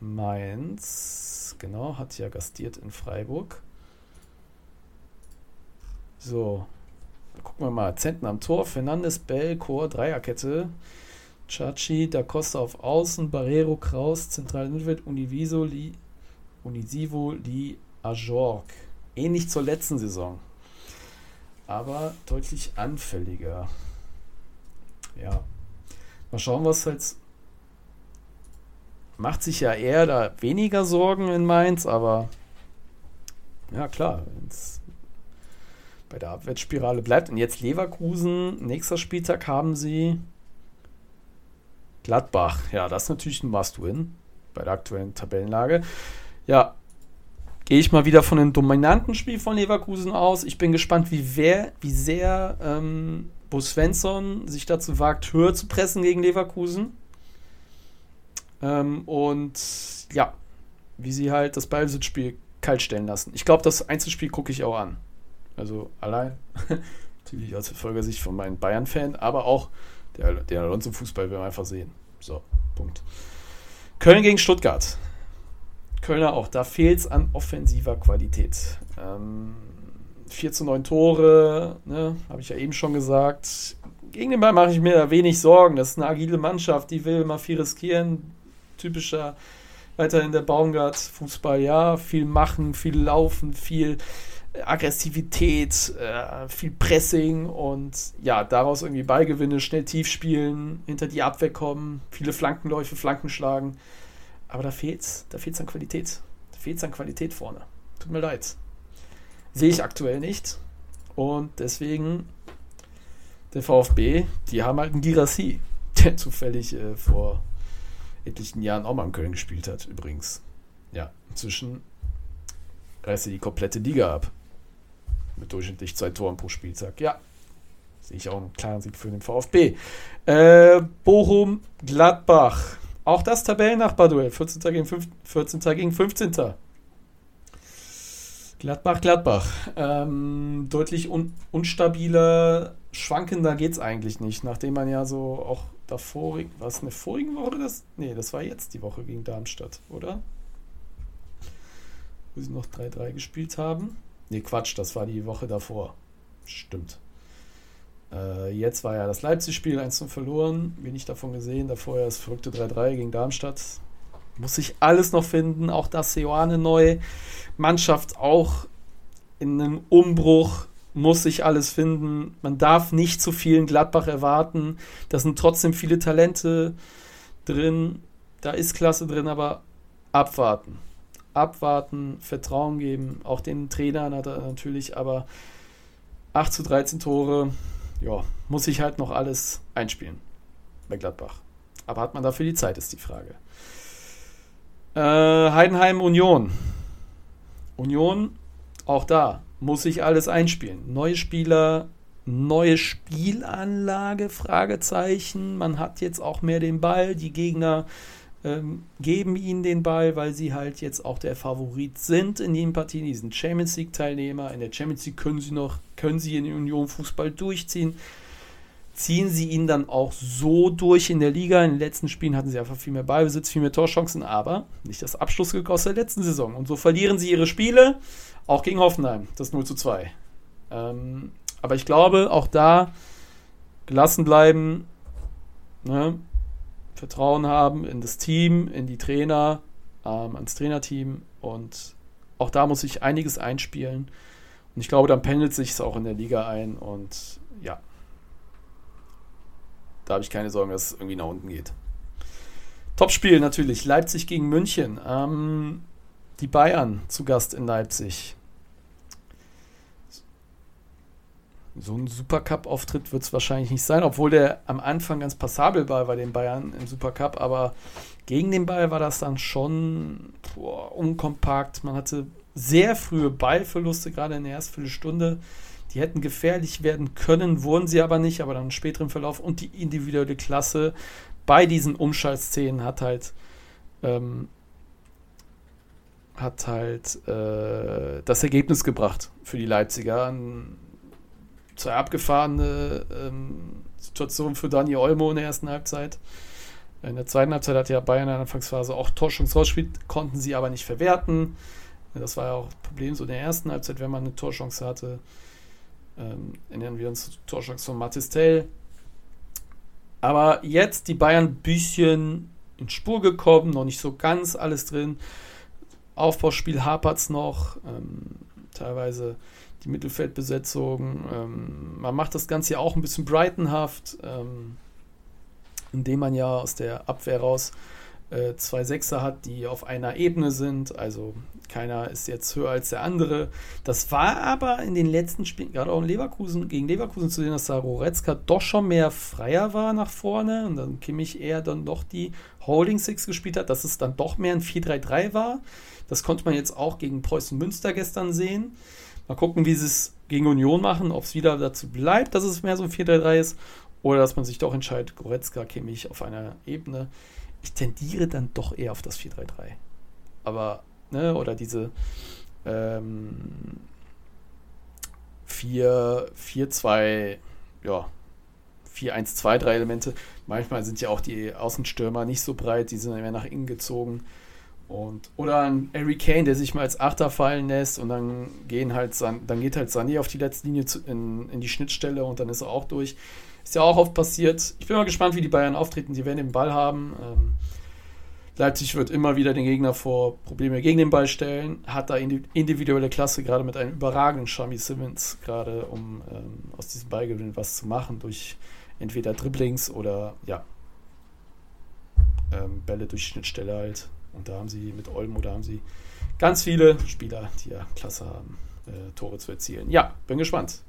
Mainz, genau, hat ja gastiert in Freiburg. So. Gucken wir mal. Zentner am Tor, Fernandes, Bell, Chor, Dreierkette. Chachi, Da Costa auf Außen, Barrero, Kraus, Zentral Mittelfeld, Univiso, Li, Unisivo, Li, Ajork. Ähnlich zur letzten Saison. Aber deutlich anfälliger. Ja. Mal schauen, was halt. Macht sich ja eher da weniger Sorgen in Mainz, aber ja klar, wenn es bei der Abwärtsspirale bleibt. Und jetzt Leverkusen, nächster Spieltag haben sie Gladbach, ja, das ist natürlich ein Must-Win bei der aktuellen Tabellenlage. Ja, gehe ich mal wieder von einem dominanten Spiel von Leverkusen aus. Ich bin gespannt, wie, wer, wie sehr ähm, Bo Svensson sich dazu wagt, höher zu pressen gegen Leverkusen. Ähm, und ja, wie sie halt das Ballbesitzspiel kalt stellen lassen. Ich glaube, das Einzelspiel gucke ich auch an. Also allein, natürlich aus Verfolgersicht von meinen Bayern-Fan, aber auch der Alonso-Fußball will man einfach sehen. So, Punkt. Köln gegen Stuttgart. Kölner auch, da fehlt es an offensiver Qualität. Ähm, 4 zu 9 Tore, ne, habe ich ja eben schon gesagt. Gegen den Ball mache ich mir da wenig Sorgen. Das ist eine agile Mannschaft, die will immer viel riskieren. Typischer weiterhin der Baumgart-Fußball, ja. Viel machen, viel laufen, viel Aggressivität, äh, viel Pressing und ja, daraus irgendwie Ballgewinne, schnell tief spielen, hinter die Abwehr kommen, viele Flankenläufe, Flanken schlagen. Aber da fehlt's, da fehlt's an Qualität. Da fehlt's an Qualität vorne. Tut mir leid. Sehe ich aktuell nicht. Und deswegen der VfB, die haben halt einen Girassi, der zufällig äh, vor etlichen Jahren auch mal in Köln gespielt hat, übrigens. Ja, inzwischen reißt er die komplette Liga ab. Mit durchschnittlich zwei Toren pro Spieltag. Ja, sehe ich auch einen klaren Sieg für den VfB. Äh, Bochum, Gladbach. Auch das Tabellennachbarduell. 14. gegen, 5, 14. gegen 15. Gladbach, Gladbach. Ähm, deutlich un unstabiler, schwankender geht es eigentlich nicht, nachdem man ja so auch davor, war es eine vorige Woche? Das, nee, das war jetzt die Woche gegen Darmstadt, oder? Wo sie noch 3-3 gespielt haben. Nee, Quatsch, das war die Woche davor. Stimmt. Äh, jetzt war ja das Leipzig-Spiel 1 verloren. Wenig davon gesehen. Davor ja das verrückte 3-3 gegen Darmstadt. Muss sich alles noch finden. Auch das Seoane neu. Mannschaft auch in einem Umbruch. Muss sich alles finden. Man darf nicht zu viel in Gladbach erwarten. Da sind trotzdem viele Talente drin. Da ist Klasse drin, aber abwarten abwarten, Vertrauen geben. Auch den Trainern hat er natürlich, aber 8 zu 13 Tore, ja, muss sich halt noch alles einspielen bei Gladbach. Aber hat man dafür die Zeit, ist die Frage. Äh, Heidenheim Union. Union, auch da, muss sich alles einspielen. Neue Spieler, neue Spielanlage, Fragezeichen. Man hat jetzt auch mehr den Ball. Die Gegner ähm, geben ihnen den Ball, weil sie halt jetzt auch der Favorit sind in den Partien. Die sind Champions League Teilnehmer. In der Champions League können sie noch, können sie in Union Fußball durchziehen. Ziehen sie ihn dann auch so durch in der Liga. In den letzten Spielen hatten sie einfach viel mehr Ballbesitz, viel mehr Torchancen, aber nicht das Abschlussglück aus der letzten Saison. Und so verlieren sie ihre Spiele, auch gegen Hoffenheim, das 0 zu 2. Ähm, aber ich glaube, auch da gelassen bleiben, ne? Vertrauen haben in das Team, in die Trainer, ähm, ans Trainerteam und auch da muss ich einiges einspielen. Und ich glaube, dann pendelt sich es auch in der Liga ein und ja, da habe ich keine Sorgen, dass es irgendwie nach unten geht. Topspiel natürlich, Leipzig gegen München. Ähm, die Bayern zu Gast in Leipzig. So ein Supercup-Auftritt wird es wahrscheinlich nicht sein, obwohl der am Anfang ganz passabel war bei den Bayern im Supercup, aber gegen den Ball war das dann schon boah, unkompakt. Man hatte sehr frühe Ballverluste, gerade in der ersten Viertelstunde. Die hätten gefährlich werden können, wurden sie aber nicht, aber dann im späteren Verlauf und die individuelle Klasse bei diesen Umschaltszenen hat halt ähm, hat halt äh, das Ergebnis gebracht für die Leipziger. Zwei abgefahrene ähm, Situation für Dani Olmo in der ersten Halbzeit. In der zweiten Halbzeit hat ja Bayern in der Anfangsphase auch Torschance rausgespielt, konnten sie aber nicht verwerten. Das war ja auch ein Problem so in der ersten Halbzeit, wenn man eine Torchance hatte. Ähm, erinnern wir uns zur Torchance von Matistel. Aber jetzt die Bayern ein bisschen in Spur gekommen, noch nicht so ganz alles drin. Aufbauspiel hapert es noch. Ähm, teilweise die Mittelfeldbesetzung. Ähm, man macht das Ganze ja auch ein bisschen Brightonhaft, ähm, indem man ja aus der Abwehr raus äh, zwei Sechser hat, die auf einer Ebene sind. Also keiner ist jetzt höher als der andere. Das war aber in den letzten Spielen, gerade auch in Leverkusen, gegen Leverkusen zu sehen, dass da Roretzka doch schon mehr freier war nach vorne und dann Kimmich eher dann doch die Holding Six gespielt hat, dass es dann doch mehr ein 4-3-3 war. Das konnte man jetzt auch gegen Preußen Münster gestern sehen. Mal gucken, wie sie es gegen Union machen, ob es wieder dazu bleibt, dass es mehr so ein 4-3-3 ist oder dass man sich doch entscheidet, Goretzka, Kimmich auf einer Ebene. Ich tendiere dann doch eher auf das 4-3-3. Aber ne? oder diese ähm, 4, 4, 2, ja, 4, 1, 2, 3 Elemente. Manchmal sind ja auch die Außenstürmer nicht so breit, die sind mehr nach innen gezogen. Und, oder ein Harry Kane, der sich mal als Achter fallen lässt und dann gehen halt dann geht halt Sané auf die letzte Linie zu, in, in die Schnittstelle und dann ist er auch durch. Ist ja auch oft passiert. Ich bin mal gespannt, wie die Bayern auftreten. Sie werden den Ball haben. Ähm, Leipzig wird immer wieder den Gegner vor Probleme gegen den Ball stellen. Hat da individuelle Klasse, gerade mit einem überragenden Shami Simmons, gerade um ähm, aus diesem Ballgewinn was zu machen, durch entweder Dribblings oder ja, ähm, Bälle durch Schnittstelle halt. Und da haben sie mit Olmo, da haben sie ganz viele Spieler, die ja Klasse haben, äh, Tore zu erzielen. Ja, bin gespannt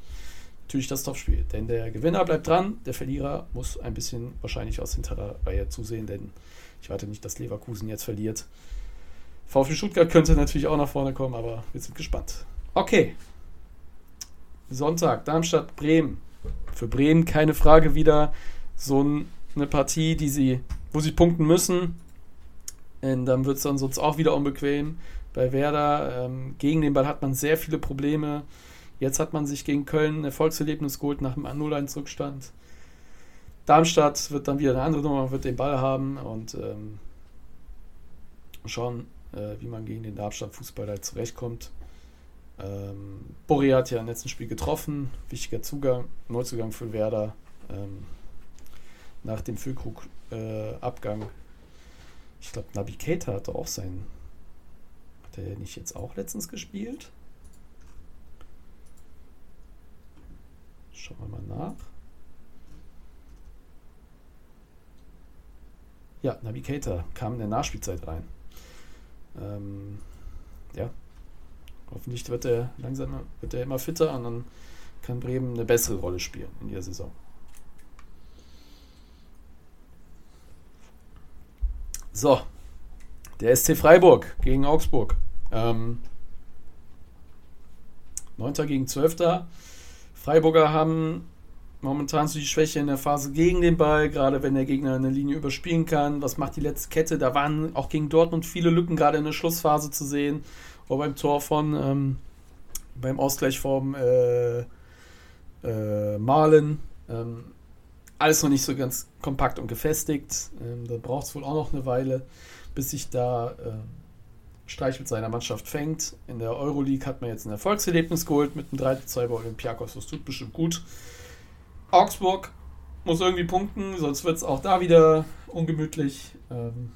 natürlich das Topspiel. Denn der Gewinner bleibt dran, der Verlierer muss ein bisschen wahrscheinlich aus hinterer Reihe zusehen, denn ich warte nicht, dass Leverkusen jetzt verliert. VfB Stuttgart könnte natürlich auch nach vorne kommen, aber wir sind gespannt. Okay. Sonntag, Darmstadt, Bremen. Für Bremen keine Frage wieder so eine Partie, die sie, wo sie punkten müssen. Und dann wird es dann sonst auch wieder unbequem. Bei Werder ähm, gegen den Ball hat man sehr viele Probleme. Jetzt hat man sich gegen Köln ein Erfolgserlebnis geholt nach einem 0-1 Rückstand. Darmstadt wird dann wieder eine andere Nummer, wird den Ball haben und ähm, schauen, äh, wie man gegen den Darmstadt-Fußball da zurechtkommt. Ähm, Borri hat ja im letzten Spiel getroffen, wichtiger Zugang, Neuzugang für Werder ähm, nach dem Füllkrug-Abgang. Äh, ich glaube, Keita hatte auch sein. Hat er nicht jetzt auch letztens gespielt? Schauen wir mal nach. Ja, Navigator kam in der Nachspielzeit rein. Ähm, ja, hoffentlich wird er langsam wird er immer fitter und dann kann Bremen eine bessere Rolle spielen in der Saison. So, der SC Freiburg gegen Augsburg. Ähm, 9. gegen 12. Freiburger haben momentan so die Schwäche in der Phase gegen den Ball, gerade wenn der Gegner eine Linie überspielen kann. Was macht die letzte Kette? Da waren auch gegen Dortmund viele Lücken, gerade in der Schlussphase zu sehen. Oder beim Tor von, ähm, beim Ausgleich vom äh, äh, Malen. Ähm, alles noch nicht so ganz kompakt und gefestigt. Ähm, da braucht es wohl auch noch eine Weile, bis sich da äh, Streich mit seiner Mannschaft fängt. In der Euroleague hat man jetzt ein Erfolgserlebnis geholt mit einem 3-2 bei Olympiakos. Das tut bestimmt gut. Augsburg muss irgendwie punkten, sonst wird es auch da wieder ungemütlich. Ähm,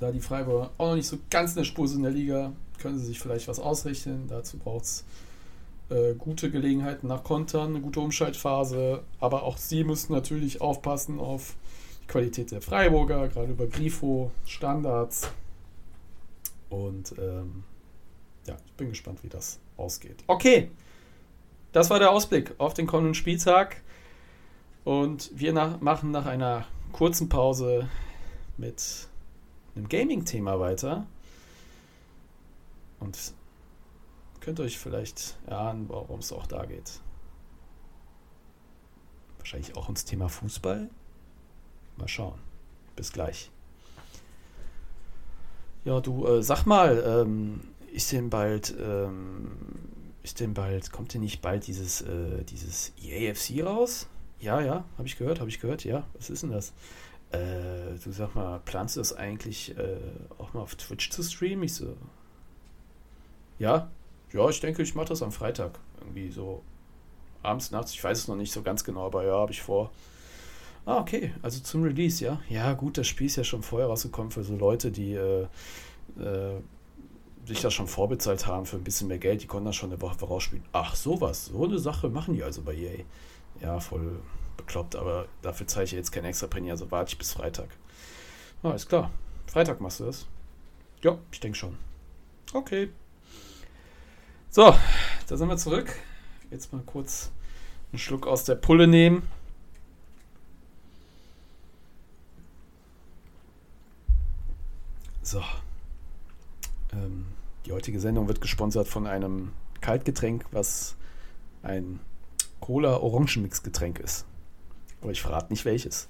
da die Freiburger auch noch nicht so ganz in der Spur sind in der Liga, können sie sich vielleicht was ausrichten. Dazu braucht es äh, gute Gelegenheiten nach Kontern, eine gute Umschaltphase. Aber auch sie müssen natürlich aufpassen auf die Qualität der Freiburger, gerade über Grifo, Standards. Und ähm, ja, ich bin gespannt, wie das ausgeht. Okay, das war der Ausblick auf den kommenden Spieltag. Und wir nach, machen nach einer kurzen Pause mit einem Gaming-Thema weiter. Und könnt euch vielleicht erahnen, warum es auch da geht. Wahrscheinlich auch ums Thema Fußball. Mal schauen. Bis gleich. Ja, du, äh, sag mal, ähm, ist denn bald, ähm, ist denn bald, kommt denn nicht bald dieses, äh, dieses EAFC raus? Ja, ja, habe ich gehört, habe ich gehört, ja. Was ist denn das? Äh, du sag mal, planst du das eigentlich äh, auch mal auf Twitch zu streamen? Ich so, ja, ja, ich denke, ich mache das am Freitag. Irgendwie so abends, nachts, ich weiß es noch nicht so ganz genau, aber ja, habe ich vor. Ah, okay. Also zum Release, ja. Ja, gut, das Spiel ist ja schon vorher rausgekommen für so Leute, die äh, äh, sich das schon vorbezahlt haben für ein bisschen mehr Geld. Die konnten das schon eine Woche vorausspielen. Ach, sowas. So eine Sache machen die also bei EA. Ja, voll bekloppt, aber dafür zeige ich jetzt kein extra Prämie, also warte ich bis Freitag. Ah, ist klar. Freitag machst du das? Ja, ich denke schon. Okay. So, da sind wir zurück. Jetzt mal kurz einen Schluck aus der Pulle nehmen. So. Ähm, die heutige Sendung wird gesponsert von einem Kaltgetränk, was ein Cola-Orangenmix-Getränk ist. Aber ich verrate nicht welches.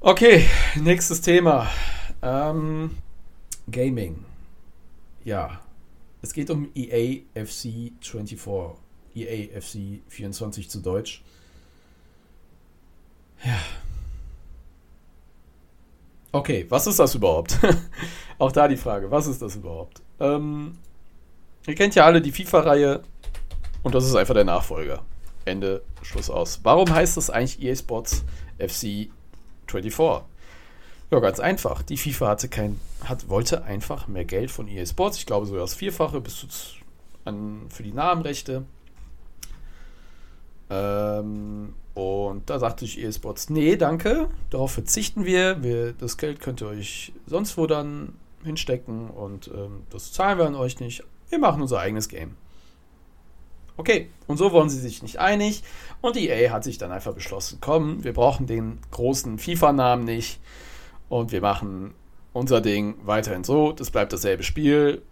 Okay, nächstes Thema. Ähm, Gaming. ja, es geht um EA FC 24. EA FC 24 zu Deutsch. Ja. Okay, was ist das überhaupt? Auch da die Frage, was ist das überhaupt? Ähm, ihr kennt ja alle die FIFA-Reihe und das ist einfach der Nachfolger. Ende, Schluss aus. Warum heißt das eigentlich EA Sports FC 24? Ja, ganz einfach. Die FIFA hatte kein, hat, wollte einfach mehr Geld von EA Sports. Ich glaube sogar das Vierfache bis zu, an, für die Namenrechte. Ähm, und da sagte ich EA Sports, nee, danke, darauf verzichten wir. wir. Das Geld könnt ihr euch sonst wo dann hinstecken und ähm, das zahlen wir an euch nicht. Wir machen unser eigenes Game. Okay, und so wurden sie sich nicht einig und EA hat sich dann einfach beschlossen, komm, wir brauchen den großen FIFA-Namen nicht und wir machen unser Ding weiterhin so. Das bleibt dasselbe Spiel.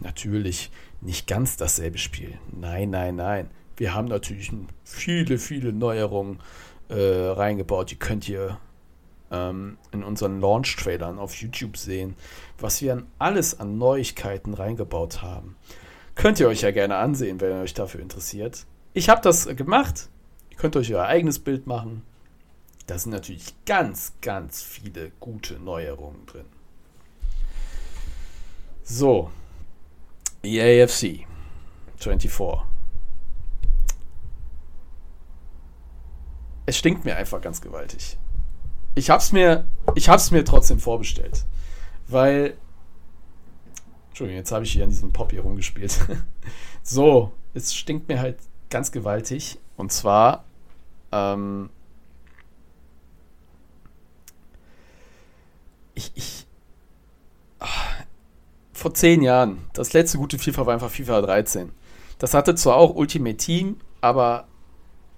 Natürlich nicht ganz dasselbe Spiel. Nein, nein, nein. Wir haben natürlich viele, viele Neuerungen äh, reingebaut. Die könnt ihr ähm, in unseren Launch-Trailern auf YouTube sehen, was wir an alles an Neuigkeiten reingebaut haben. Könnt ihr euch ja gerne ansehen, wenn ihr euch dafür interessiert. Ich habe das gemacht. Ihr könnt euch euer eigenes Bild machen. Da sind natürlich ganz, ganz viele gute Neuerungen drin. So, EAFC 24. Es stinkt mir einfach ganz gewaltig. Ich hab's mir, ich hab's mir trotzdem vorbestellt, weil Entschuldigung, jetzt habe ich hier an diesem Pop hier rumgespielt. so, es stinkt mir halt ganz gewaltig. Und zwar ähm, ich, ich ach, vor zehn Jahren, das letzte gute FIFA war einfach FIFA 13. Das hatte zwar auch Ultimate Team, aber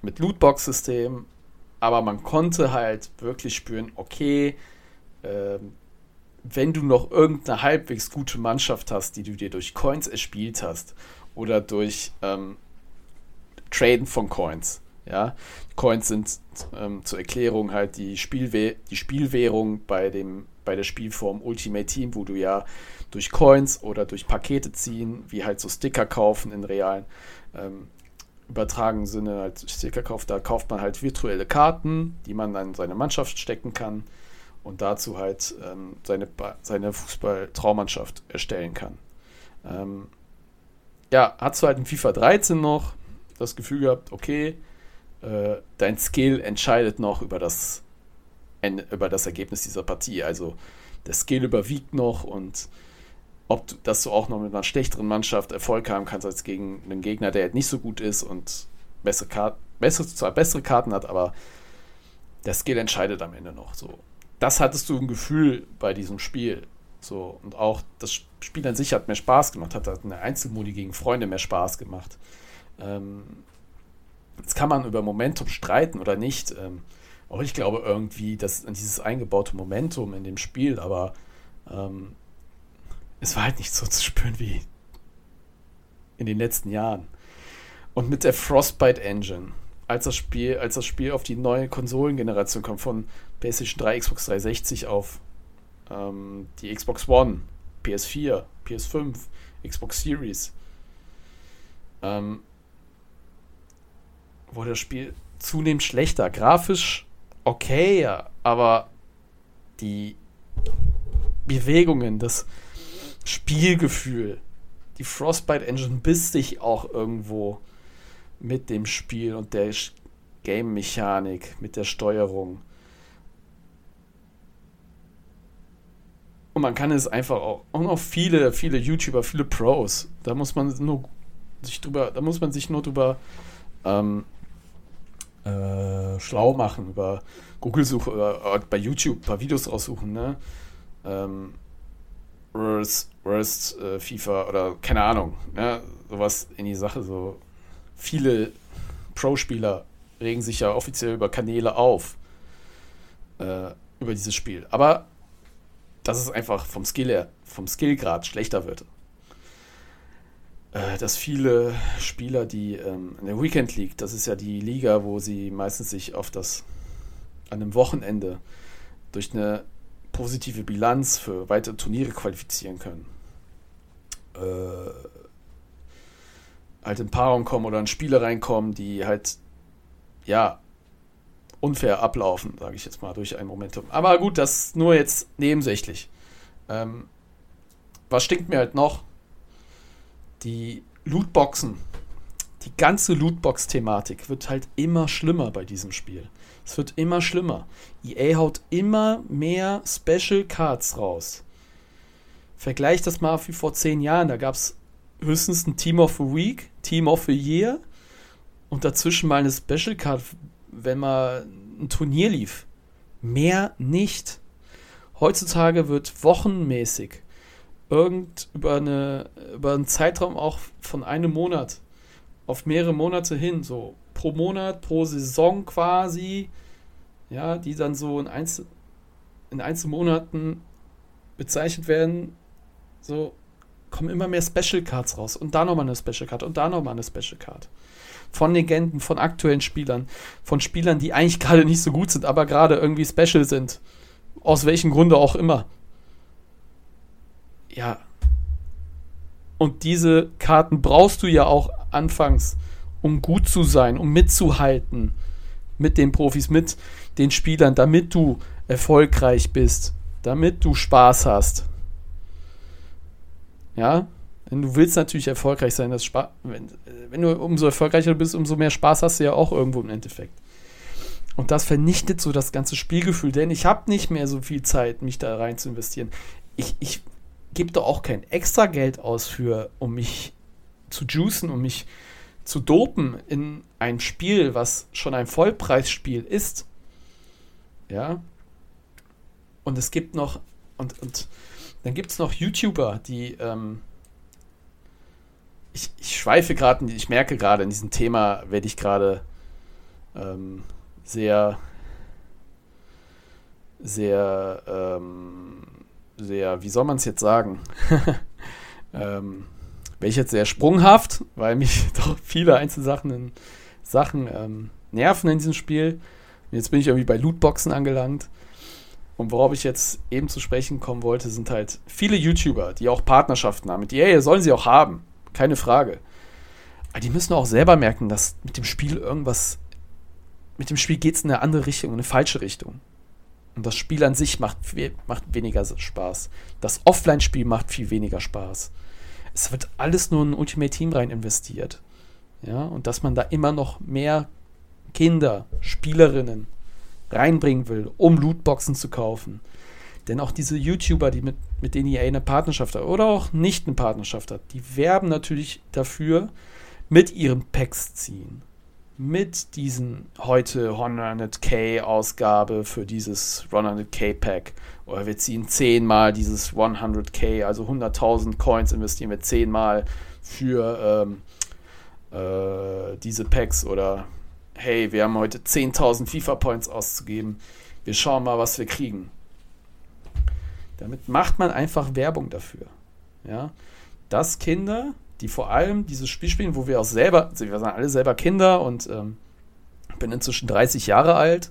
mit Lootbox-System, aber man konnte halt wirklich spüren, okay, ähm, wenn du noch irgendeine halbwegs gute Mannschaft hast, die du dir durch Coins erspielt hast oder durch ähm, Traden von Coins, ja, Coins sind ähm, zur Erklärung halt die, Spielwe die Spielwährung bei dem bei der Spielform Ultimate Team, wo du ja durch Coins oder durch Pakete ziehen, wie halt so Sticker kaufen in realen ähm, übertragenen Sinne, als Sticker kauft, da kauft man halt virtuelle Karten, die man dann in seine Mannschaft stecken kann und dazu halt ähm, seine, seine Fußball-Traummannschaft erstellen kann. Ähm, ja, hast du halt in FIFA 13 noch das Gefühl gehabt, okay, äh, dein Skill entscheidet noch über das über das Ergebnis dieser Partie. Also der Skill überwiegt noch und ob du, dass du auch noch mit einer schlechteren Mannschaft Erfolg haben kannst als gegen einen Gegner, der halt nicht so gut ist und bessere Karten, bessere, zwar bessere Karten hat, aber der Skill entscheidet am Ende noch. So, das hattest du ein Gefühl bei diesem Spiel. So und auch das Spiel an sich hat mehr Spaß gemacht, hat halt eine Einzelmodi gegen Freunde mehr Spaß gemacht. Ähm, jetzt kann man über Momentum streiten oder nicht. Ähm, auch ich glaube irgendwie, dass dieses eingebaute Momentum in dem Spiel, aber ähm, es war halt nicht so zu spüren wie in den letzten Jahren. Und mit der Frostbite Engine, als das Spiel, als das Spiel auf die neue Konsolengeneration kommt, von PlayStation 3, Xbox 360 auf ähm, die Xbox One, PS4, PS5, Xbox Series, ähm, wurde das Spiel zunehmend schlechter. Grafisch okay, aber die Bewegungen, das Spielgefühl, die Frostbite Engine biss sich auch irgendwo mit dem Spiel und der Game-Mechanik, mit der Steuerung. Und man kann es einfach auch, auch noch viele, viele YouTuber, viele Pros, da muss man nur sich drüber, da muss man sich nur drüber ähm, äh, schlau machen, über Google-Suche oder äh, bei YouTube ein paar Videos raussuchen, ne? Ähm, Worst, Worst äh, FIFA oder keine Ahnung, ne? sowas in die Sache. So viele Pro-Spieler regen sich ja offiziell über Kanäle auf, äh, über dieses Spiel. Aber dass es einfach vom Skill her, vom Skillgrad schlechter wird dass viele Spieler, die ähm, in der Weekend League, das ist ja die Liga, wo sie meistens sich auf das an einem Wochenende durch eine positive Bilanz für weitere Turniere qualifizieren können. äh, halt in Paarung kommen oder in Spiele reinkommen, die halt, ja, unfair ablaufen, sage ich jetzt mal, durch ein Momentum. Aber gut, das nur jetzt nebensächlich. Ähm, was stinkt mir halt noch? Die Lootboxen. Die ganze Lootbox-Thematik wird halt immer schlimmer bei diesem Spiel. Es wird immer schlimmer. EA haut immer mehr Special Cards raus. Vergleich das mal wie vor zehn Jahren. Da gab es höchstens ein Team of the Week, Team of the Year und dazwischen mal eine Special Card, wenn mal ein Turnier lief. Mehr nicht. Heutzutage wird wochenmäßig irgend über, eine, über einen Zeitraum auch von einem Monat auf mehrere Monate hin, so pro Monat, pro Saison quasi, ja, die dann so in, Einzel in Einzelmonaten bezeichnet werden, so kommen immer mehr Special Cards raus und da nochmal eine Special Card und da nochmal eine Special Card. Von Legenden, von aktuellen Spielern, von Spielern, die eigentlich gerade nicht so gut sind, aber gerade irgendwie special sind. Aus welchem Grunde auch immer. Ja. Und diese Karten brauchst du ja auch anfangs, um gut zu sein, um mitzuhalten mit den Profis, mit den Spielern, damit du erfolgreich bist, damit du Spaß hast. Ja, denn du willst natürlich erfolgreich sein. Das Spa wenn, wenn du umso erfolgreicher bist, umso mehr Spaß hast du ja auch irgendwo im Endeffekt. Und das vernichtet so das ganze Spielgefühl, denn ich habe nicht mehr so viel Zeit, mich da rein zu investieren. Ich, ich gebe doch auch kein extra Geld aus für, um mich zu juicen, um mich zu dopen in ein Spiel, was schon ein Vollpreisspiel ist. Ja. Und es gibt noch, und, und dann gibt es noch YouTuber, die, ähm, ich, ich schweife gerade, ich merke gerade, in diesem Thema werde ich gerade ähm, sehr, sehr, ähm, sehr, wie soll man es jetzt sagen? ähm, wäre ich jetzt sehr sprunghaft, weil mich doch viele Einzelsachen in Sachen ähm, nerven in diesem Spiel. Jetzt bin ich irgendwie bei Lootboxen angelangt. Und worauf ich jetzt eben zu sprechen kommen wollte, sind halt viele YouTuber, die auch Partnerschaften haben. Mit EA sollen sie auch haben, keine Frage. Aber die müssen auch selber merken, dass mit dem Spiel irgendwas mit dem Spiel geht es in eine andere Richtung, in eine falsche Richtung. Und das Spiel an sich macht, macht weniger Spaß. Das Offline-Spiel macht viel weniger Spaß. Es wird alles nur in Ultimate Team rein investiert. Ja, und dass man da immer noch mehr Kinder, Spielerinnen reinbringen will, um Lootboxen zu kaufen. Denn auch diese YouTuber, die mit, mit denen ihr eine Partnerschaft hat oder auch nicht eine Partnerschaft hat, die werben natürlich dafür, mit ihren Packs ziehen mit diesen heute 100k Ausgabe für dieses 100k Pack oder wir ziehen 10 mal dieses 100k, also 100.000 Coins investieren wir 10 mal für ähm, äh, diese Packs oder hey, wir haben heute 10.000 FIFA Points auszugeben, wir schauen mal, was wir kriegen. Damit macht man einfach Werbung dafür. Ja, dass Kinder die vor allem dieses Spiel spielen, wo wir auch selber, also wir sind alle selber Kinder und ähm, bin inzwischen 30 Jahre alt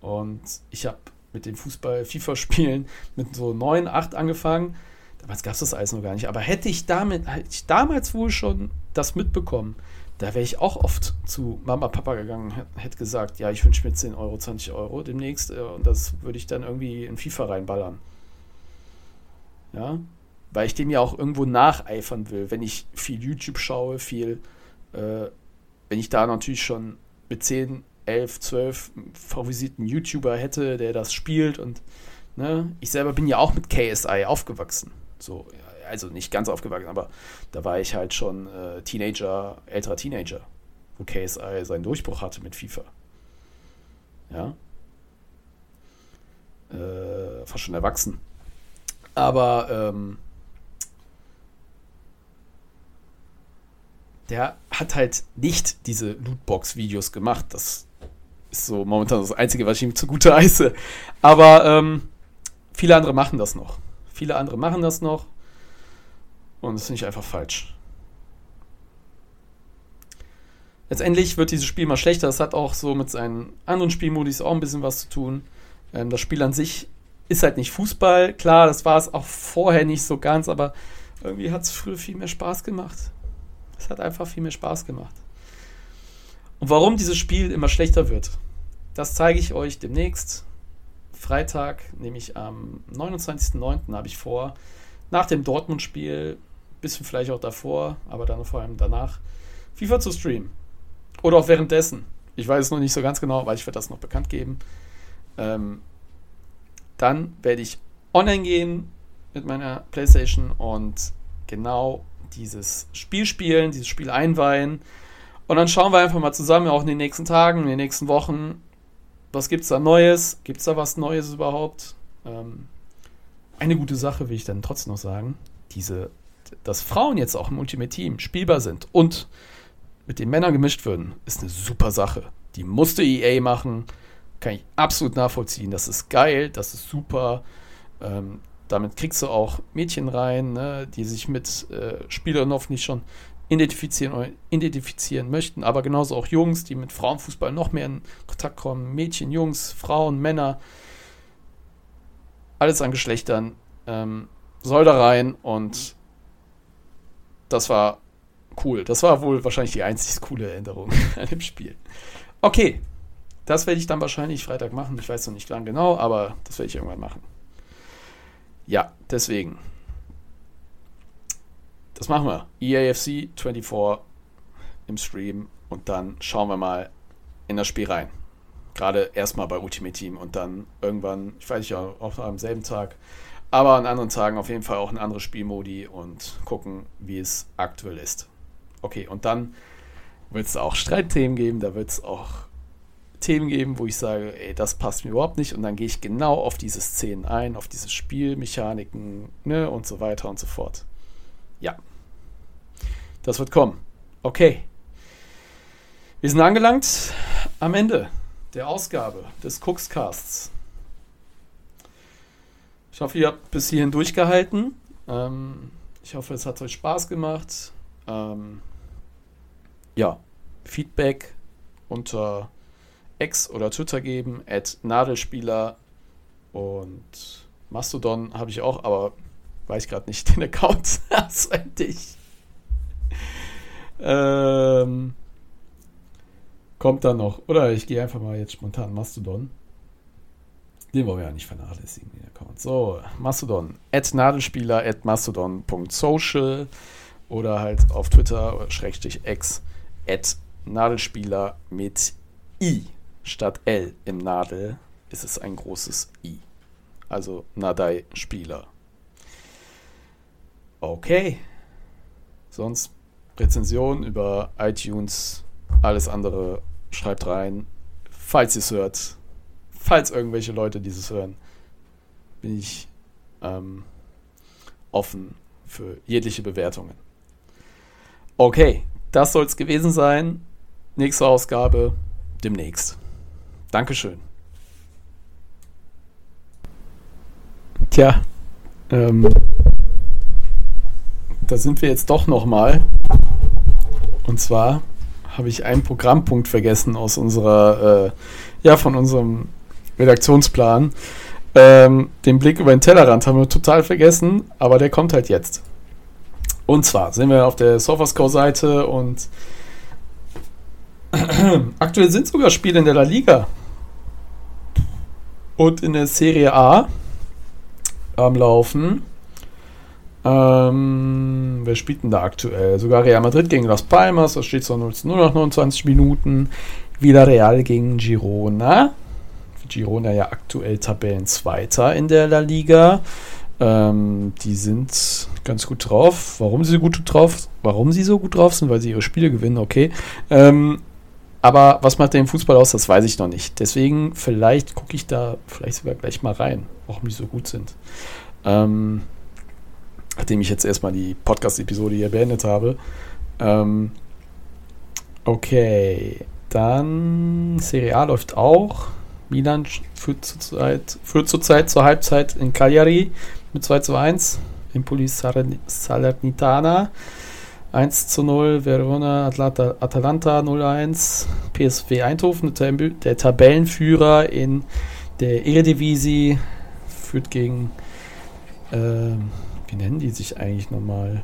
und ich habe mit dem Fußball-FIFA-Spielen mit so 9, 8 angefangen. Damals gab es das alles noch gar nicht. Aber hätte ich damit, hätte ich damals wohl schon das mitbekommen, da wäre ich auch oft zu Mama, Papa gegangen, hätte gesagt, ja, ich wünsche mir 10 Euro, 20 Euro demnächst äh, und das würde ich dann irgendwie in FIFA reinballern. Ja, weil ich dem ja auch irgendwo nacheifern will, wenn ich viel YouTube schaue, viel, äh, wenn ich da natürlich schon mit 10, 11, 12 favorisierten YouTuber hätte, der das spielt und ne, ich selber bin ja auch mit KSI aufgewachsen. So, also nicht ganz aufgewachsen, aber da war ich halt schon äh, Teenager, älterer Teenager, wo KSI seinen Durchbruch hatte mit FIFA. Ja. Äh, fast schon erwachsen. Aber ähm, der hat halt nicht diese Lootbox-Videos gemacht. Das ist so momentan das Einzige, was ich ihm zugute heiße. Aber ähm, viele andere machen das noch. Viele andere machen das noch. Und das finde ich einfach falsch. Letztendlich wird dieses Spiel mal schlechter. Das hat auch so mit seinen anderen Spielmodis auch ein bisschen was zu tun. Ähm, das Spiel an sich ist halt nicht Fußball. Klar, das war es auch vorher nicht so ganz, aber irgendwie hat es früher viel mehr Spaß gemacht. Es hat einfach viel mehr Spaß gemacht. Und warum dieses Spiel immer schlechter wird, das zeige ich euch demnächst. Freitag, nämlich am 29.09. habe ich vor, nach dem Dortmund-Spiel, bisschen vielleicht auch davor, aber dann vor allem danach, FIFA zu streamen. Oder auch währenddessen. Ich weiß es noch nicht so ganz genau, weil ich werde das noch bekannt geben. Ähm, dann werde ich online gehen mit meiner Playstation und genau dieses Spiel spielen, dieses Spiel einweihen. Und dann schauen wir einfach mal zusammen, auch in den nächsten Tagen, in den nächsten Wochen, was gibt es da Neues? Gibt es da was Neues überhaupt? Ähm, eine gute Sache will ich dann trotzdem noch sagen, diese, dass Frauen jetzt auch im Ultimate Team spielbar sind und mit den Männern gemischt würden, ist eine super Sache. Die musste EA machen, kann ich absolut nachvollziehen. Das ist geil, das ist super. Ähm, damit kriegst du auch Mädchen rein, ne, die sich mit äh, Spielern hoffentlich schon identifizieren, identifizieren möchten, aber genauso auch Jungs, die mit Frauenfußball noch mehr in Kontakt kommen. Mädchen, Jungs, Frauen, Männer, alles an Geschlechtern ähm, soll da rein und das war cool. Das war wohl wahrscheinlich die einzig coole Änderung an dem Spiel. Okay, das werde ich dann wahrscheinlich Freitag machen. Ich weiß noch nicht wann genau, aber das werde ich irgendwann machen. Ja, deswegen. Das machen wir. EAFC 24 im Stream und dann schauen wir mal in das Spiel rein. Gerade erstmal bei Ultimate Team und dann irgendwann, ich weiß nicht, auch am selben Tag, aber an anderen Tagen auf jeden Fall auch ein anderes Spielmodi und gucken, wie es aktuell ist. Okay, und dann wird es auch Streitthemen geben, da wird es auch Themen geben, wo ich sage, ey, das passt mir überhaupt nicht und dann gehe ich genau auf diese Szenen ein, auf diese Spielmechaniken ne, und so weiter und so fort. Ja, das wird kommen. Okay. Wir sind angelangt am Ende der Ausgabe des Cookscasts. Ich hoffe, ihr habt bis hierhin durchgehalten. Ähm, ich hoffe, es hat euch Spaß gemacht. Ähm, ja, Feedback unter X oder Twitter geben, at Nadelspieler und Mastodon habe ich auch, aber weiß gerade nicht den Account auswendig. ähm, kommt dann noch. Oder ich gehe einfach mal jetzt spontan Mastodon. Den wollen wir ja nicht vernachlässigen, den Account. So, Mastodon. At Nadelspieler at mastodon.social oder halt auf Twitter, Schrägstrich X, at Nadelspieler mit I statt L im Nadel ist es ein großes I. Also Nadei Spieler. Okay. Sonst Rezension über iTunes, alles andere schreibt rein. Falls ihr es hört, falls irgendwelche Leute dieses hören, bin ich ähm, offen für jegliche Bewertungen. Okay, das soll es gewesen sein. Nächste Ausgabe demnächst. Dankeschön. Tja, ähm, da sind wir jetzt doch nochmal. Und zwar habe ich einen Programmpunkt vergessen aus unserer, äh, ja, von unserem Redaktionsplan. Ähm, den Blick über den Tellerrand haben wir total vergessen, aber der kommt halt jetzt. Und zwar sind wir auf der Sofascore-Seite und aktuell sind sogar Spiele in der La Liga und in der Serie A am Laufen. Ähm, wer spielt denn da aktuell? Sogar Real Madrid gegen Las Palmas, das steht so 0 zu 0 nach 29 Minuten. Villarreal gegen Girona. Girona ja aktuell Tabellenzweiter in der La Liga. Ähm, die sind ganz gut drauf. Warum sie so gut drauf? Warum sie so gut drauf sind? Weil sie ihre Spiele gewinnen, okay. Ähm, aber was macht den Fußball aus, das weiß ich noch nicht. Deswegen, vielleicht gucke ich da vielleicht sogar gleich mal rein, warum die so gut sind. Ähm, nachdem ich jetzt erstmal die Podcast-Episode hier beendet habe. Ähm, okay, dann Serie A läuft auch. Milan führt zurzeit, führt zurzeit zur Halbzeit in Cagliari mit 2 zu 1. Empoli Salernitana 1 zu 0, Verona Atlanta, Atalanta 0-1, PSV Eindhoven, der Tabellenführer in der Eredivisie, führt gegen, äh, wie nennen die sich eigentlich nochmal?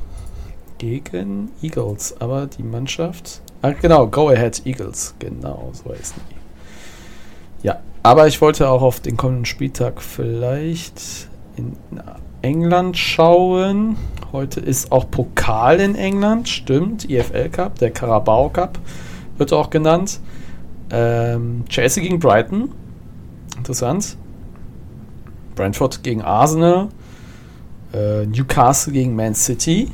Gegen Eagles, aber die Mannschaft. Ach genau, Go Ahead Eagles, genau, so heißen die. Ja, aber ich wollte auch auf den kommenden Spieltag vielleicht in England schauen. Heute ist auch Pokal in England, stimmt. EFL Cup, der Carabao Cup wird auch genannt. Ähm, Chelsea gegen Brighton. Interessant. Brentford gegen Arsenal. Äh, Newcastle gegen Man City.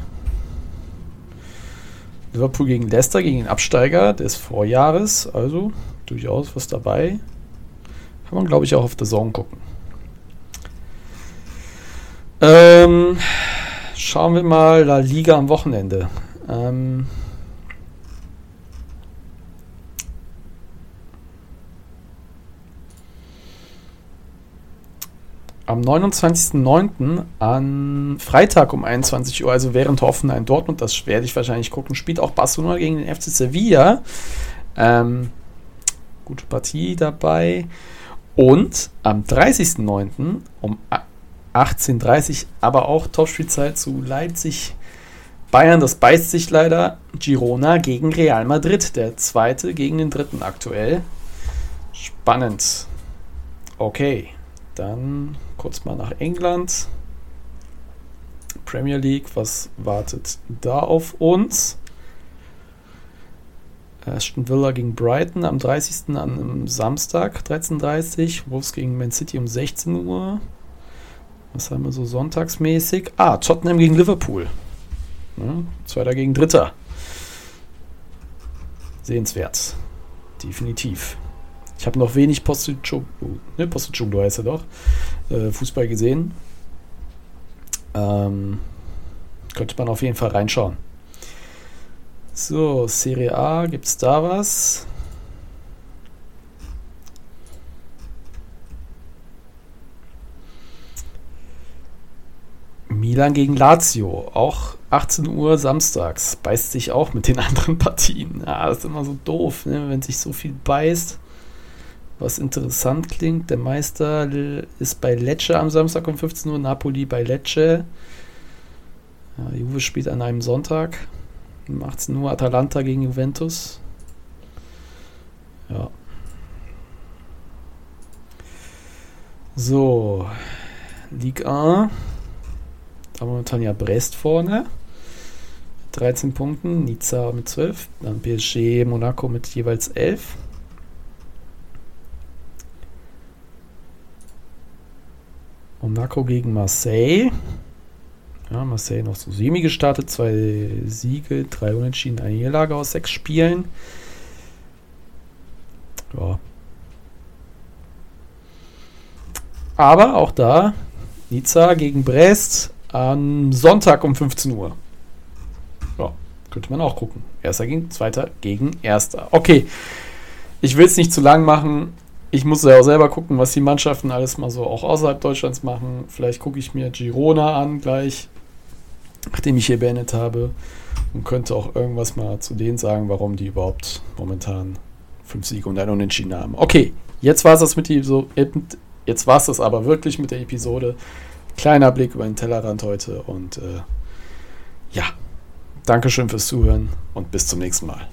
Liverpool gegen Leicester, gegen den Absteiger des Vorjahres. Also durchaus was dabei. Kann man, glaube ich, auch auf der Zone gucken. Ähm, schauen wir mal La Liga am Wochenende. Ähm, am 29.09. an Freitag um 21 Uhr, also während Hoffenheim Dortmund, das werde ich wahrscheinlich gucken, spielt auch Barcelona gegen den FC Sevilla. Ähm, gute Partie dabei. Und am 30.09. um 18.30 Uhr, aber auch Topspielzeit zu Leipzig. Bayern, das beißt sich leider. Girona gegen Real Madrid, der zweite gegen den dritten aktuell. Spannend. Okay, dann kurz mal nach England. Premier League, was wartet da auf uns? Aston Villa gegen Brighton am 30. an Samstag 13.30 Uhr. Wolves gegen Man City um 16 Uhr. Was haben wir so sonntagsmäßig? Ah, Tottenham gegen Liverpool. Ja, Zweiter gegen Dritter. Sehenswert. Definitiv. Ich habe noch wenig Postecoglou, ne, Postecoglou heißt er doch, äh, Fußball gesehen. Ähm, könnte man auf jeden Fall reinschauen. So, Serie A, gibt es da was? Milan gegen Lazio, auch 18 Uhr samstags, beißt sich auch mit den anderen Partien. Ja, das ist immer so doof, ne? wenn sich so viel beißt. Was interessant klingt, der Meister ist bei Lecce am Samstag um 15 Uhr, Napoli bei Lecce. Ja, Juve spielt an einem Sonntag. Um 18 Uhr Atalanta gegen Juventus. Ja. So. Ligue 1. Da momentan ja Brest vorne. 13 Punkten. Nizza mit 12. Dann PSG, Monaco mit jeweils 11. Monaco gegen Marseille. Ja, Marseille noch so semi gestartet, zwei Siege, drei Unentschieden, eine Niederlage aus sechs Spielen. Ja. Aber auch da, Nizza gegen Brest am Sonntag um 15 Uhr. Ja, könnte man auch gucken. Erster gegen Zweiter gegen Erster. Okay, ich will es nicht zu lang machen. Ich muss ja auch selber gucken, was die Mannschaften alles mal so auch außerhalb Deutschlands machen. Vielleicht gucke ich mir Girona an gleich nachdem ich hier beendet habe. Und könnte auch irgendwas mal zu denen sagen, warum die überhaupt momentan fünf Siege und ein Unentschieden haben. Okay, jetzt war es das mit die so jetzt war es das aber wirklich mit der Episode. Kleiner Blick über den Tellerrand heute und äh, ja, Dankeschön fürs Zuhören und bis zum nächsten Mal.